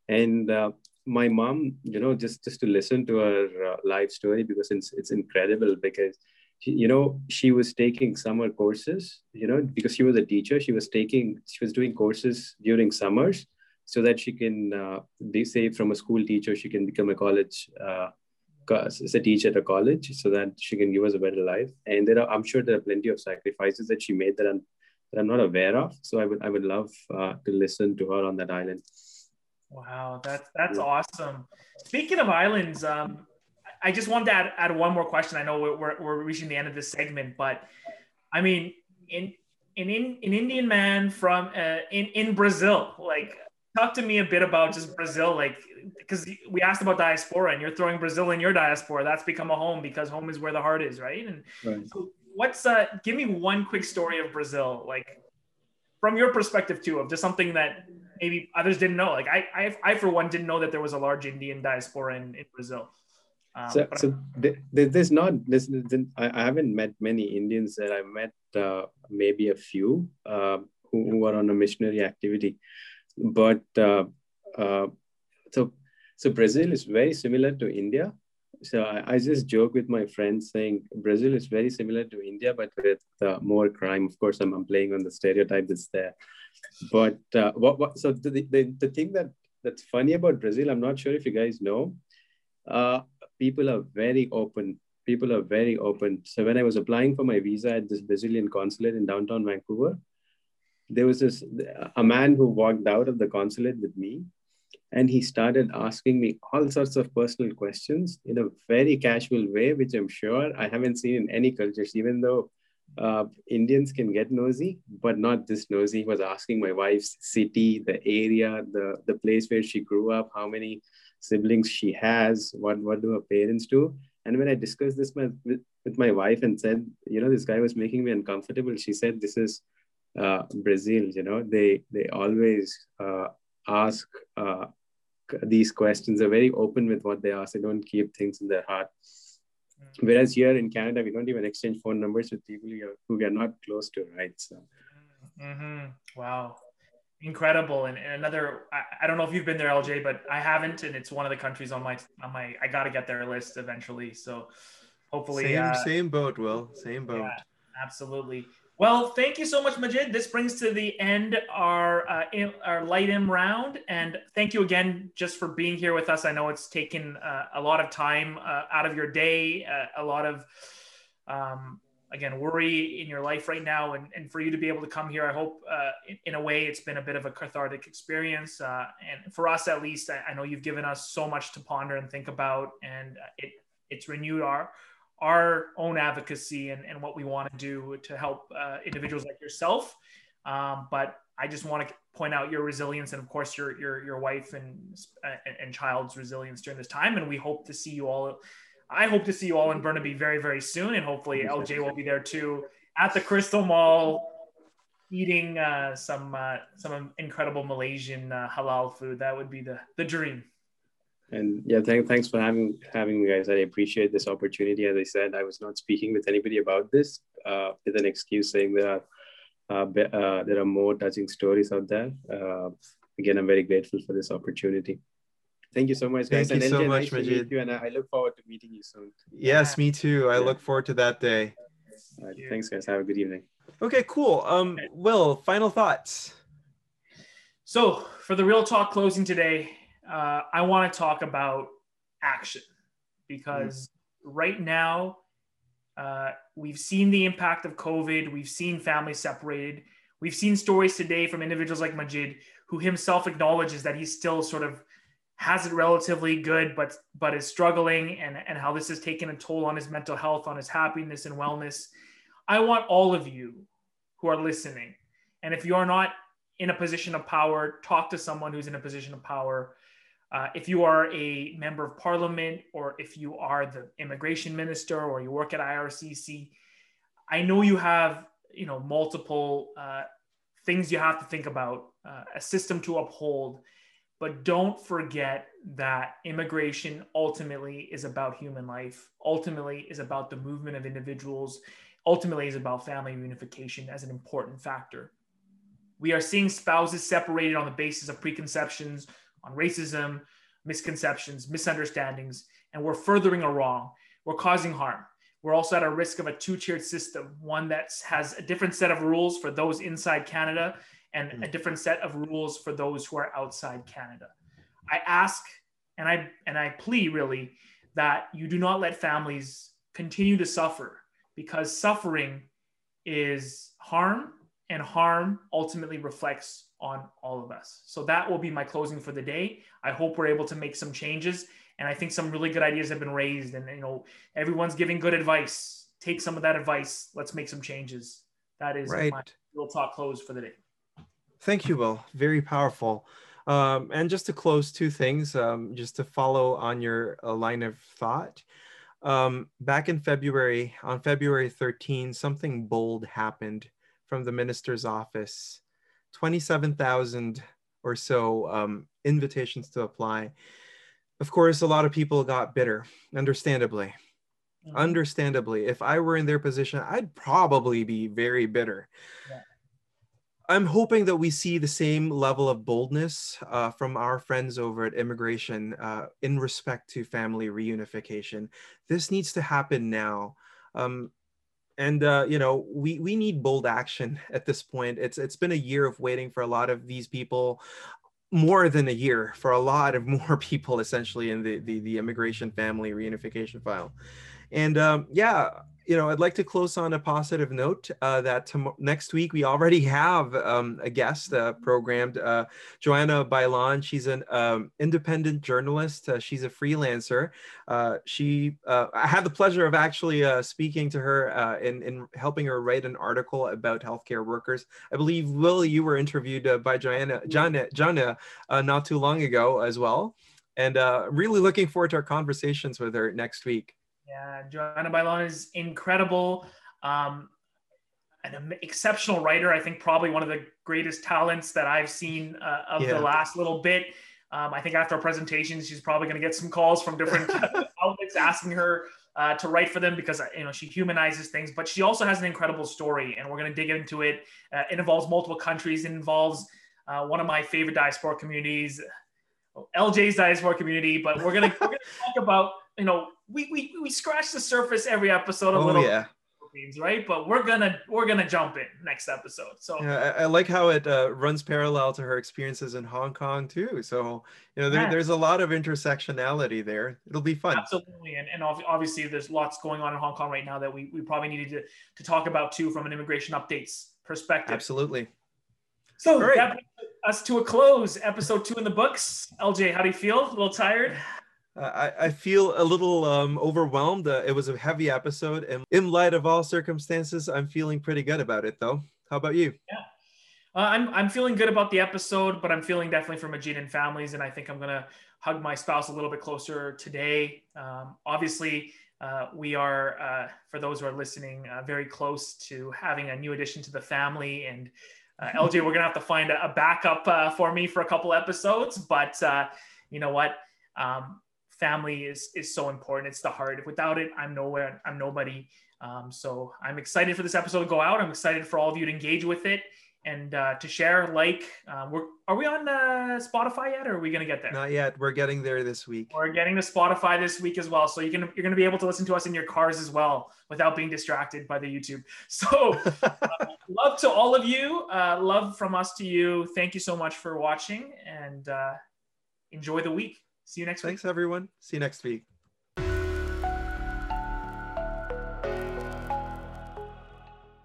And uh, my mom, you know, just just to listen to her uh, life story because it's it's incredible because she, you know she was taking summer courses, you know, because she was a teacher. She was taking she was doing courses during summers so that she can uh, be say from a school teacher she can become a college uh, as a teacher at a college so that she can give us a better life and there are i'm sure there are plenty of sacrifices that she made that i'm that i'm not aware of so i would i would love uh, to listen to her on that island Wow, that's that's awesome. Speaking of islands, um, I just wanted to add, add one more question. I know we're, we're reaching the end of this segment, but I mean, in in in an Indian man from uh, in in Brazil, like talk to me a bit about just Brazil, like because we asked about diaspora, and you're throwing Brazil in your diaspora. That's become a home because home is where the heart is, right? And right. so, what's uh? Give me one quick story of Brazil, like from your perspective too, of just something that maybe others didn't know. Like I, I, I for one didn't know that there was a large Indian diaspora in, in Brazil. Um, so, so there's not this. I haven't met many Indians. That I met uh, maybe a few uh, who, who, are on a missionary activity, but uh, uh, so so Brazil is very similar to India. So I, I, just joke with my friends saying Brazil is very similar to India, but with uh, more crime. Of course, I'm, I'm playing on the stereotype that's there but uh, what, what so the, the, the thing that that's funny about brazil i'm not sure if you guys know uh, people are very open people are very open so when i was applying for my visa at this brazilian consulate in downtown vancouver there was this a man who walked out of the consulate with me and he started asking me all sorts of personal questions in a very casual way which i'm sure i haven't seen in any cultures even though uh, Indians can get nosy, but not this nosy. He was asking my wife's city, the area, the, the place where she grew up, how many siblings she has, what, what do her parents do. And when I discussed this with, with my wife and said, you know, this guy was making me uncomfortable, she said, this is uh, Brazil, you know, they, they always uh, ask uh, these questions. They're very open with what they ask. They don't keep things in their heart. Whereas here in Canada, we don't even exchange phone numbers with people who we are not close to, right? So, mm-hmm. wow, incredible. And, and another, I, I, don't know if you've been there, LJ, but I haven't, and it's one of the countries on my on my I got to get their list eventually. So, hopefully, same uh, same boat, Will, same boat. Yeah, absolutely. Well, thank you so much, Majid. This brings to the end our uh, our light M round, and thank you again just for being here with us. I know it's taken uh, a lot of time uh, out of your day, uh, a lot of um, again worry in your life right now, and, and for you to be able to come here, I hope uh, in, in, a way it's been a bit of a cathartic experience, uh, and for us at least, I, I, know you've given us so much to ponder and think about, and it it's renewed our our own advocacy and, and what we want to do to help uh, individuals like yourself. Um, but I just want to point out your resilience and of course your your your wife and and child's resilience during this time. And we hope to see you all. I hope to see you all in Burnaby very very soon, and hopefully LJ will be there too at the Crystal Mall, eating uh, some uh, some incredible Malaysian uh, halal food. That would be the the dream. And yeah, th- thanks for having having me, guys. I appreciate this opportunity. As I said, I was not speaking with anybody about this uh, with an excuse saying there are uh, be, uh, there are more touching stories out there. Uh, again, I'm very grateful for this opportunity. Thank you so much, guys. Thank and you so much, nice Majid. You, and I look forward to meeting you soon. Yes, me too. I yeah. look forward to that day. thanks, guys. Have a good evening. Okay, cool. Um, Will, final thoughts. So for the real talk closing today, uh, I want to talk about action because mm-hmm. right now uh, we've seen the impact of COVID. We've seen families separated. We've seen stories today from individuals like Majid, who himself acknowledges that he still sort of has it relatively good, but but is struggling, and and how this has taken a toll on his mental health, on his happiness and wellness. I want all of you who are listening, and if you are not in a position of power, talk to someone who's in a position of power uh, if you are a member of parliament or if you are the immigration minister or you work at IRCC, I know you have you know multiple uh, things you have to think about, uh, a system to uphold, but don't forget that immigration ultimately is about human life. Ultimately, is about the movement of individuals. Ultimately, is about family reunification as an important factor. We are seeing spouses separated on the basis of preconceptions on racism, misconceptions, misunderstandings, and we're furthering a wrong. We're causing harm. We're also at a risk of a two tiered system, one that has a different set of rules for those inside Canada and mm. a different set of rules for those who are outside Canada. I ask and I and I plea really that you do not let families continue to suffer because suffering is harm and harm ultimately reflects on all of us. So that will be my closing for the day. I hope we're able to make some changes and I think some really good ideas have been raised and you know everyone's giving good advice. Take some of that advice. Let's make some changes. That is right. my little talk close for the day. Thank you, Will. Very powerful. Um, and just to close two things, um, just to follow on your uh, line of thought. Um, back in February, on February 13, something bold happened from the minister's office. 27,000 or so um, invitations to apply. Of course, a lot of people got bitter, understandably. Mm-hmm. Understandably, if I were in their position, I'd probably be very bitter. Yeah. I'm hoping that we see the same level of boldness uh, from our friends over at Immigration uh, in respect to family reunification. This needs to happen now. Um, and uh, you know we we need bold action [LAUGHS] at this point. It's it's been a year of waiting for a lot of these people more than a year for a lot of [LAUGHS] more people essentially in the the, the immigration family reunification file. And um, yeah you know, I'd like to close on a positive note uh, that next week we already have um, a guest uh, programmed, uh, Joanna Bailon. She's an um, independent journalist. Uh, she's a freelancer. Uh, she, uh, I had the pleasure of actually speaking to her in, in helping her write an article about healthcare workers. I believe, Will, you were interviewed by Joanna, Joanna, Joanna not too long ago as well. And really looking forward to our conversations with her next week. Yeah, Joanna Bailon is incredible. Um, an exceptional writer. I think probably one of the greatest talents that I've seen uh, of yeah. the last little bit. Um, I think after our presentation, she's probably going to get some calls from different [LAUGHS] outlets asking her uh, to write for them because you know she humanizes things. But she also has an incredible story, and we're going to dig into it. Uh, it involves multiple countries. It involves uh, one of my favorite diaspora communities, LJ's diaspora community. But we're going to we're going to talk about you know we we we scratch the surface every episode a oh, little. Yeah. Right, but we're gonna we're gonna jump in next episode. So yeah, I, I like how it uh, runs parallel to her experiences in Hong Kong too. So you know, there, yeah. there's a lot of intersectionality there. It'll be fun. Absolutely, and and obviously there's lots going on in Hong Kong right now that we we probably needed to to talk about too from an immigration updates perspective. Absolutely. So right. that brings us to a close. Episode two in the books. LJ, how do you feel? A little tired? I, I feel a little um, overwhelmed. Uh, it was a heavy episode, and in light of all circumstances, I'm feeling pretty good about it, though. How about you? Yeah, uh, I'm I'm feeling good about the episode, but I'm feeling definitely for Majid and families, and I think I'm gonna hug my spouse a little bit closer today. Um, obviously, uh, we are, uh, for those who are listening, uh, very close to having a new addition to the family. And uh, [LAUGHS] LJ, we're going to have to find a, a backup uh, for me for a couple episodes. But uh, you know what? Um, family is is so important. It's the heart. Without it, I'm nowhere. I'm nobody. Um, so I'm excited for this episode to go out. I'm excited for all of you to engage with it and uh, to share. Like, uh, we're are we on uh, Spotify yet, or are we gonna get there? Not yet. We're getting there this week. We're getting to Spotify this week as well. So you can you're gonna be able to listen to us in your cars as well without being distracted by the YouTube. [LAUGHS] So uh, [LAUGHS] love to all of you. Uh, love from us to you. Thank you so much for watching and uh, enjoy the week. See you next week. Thanks, everyone. See you next week.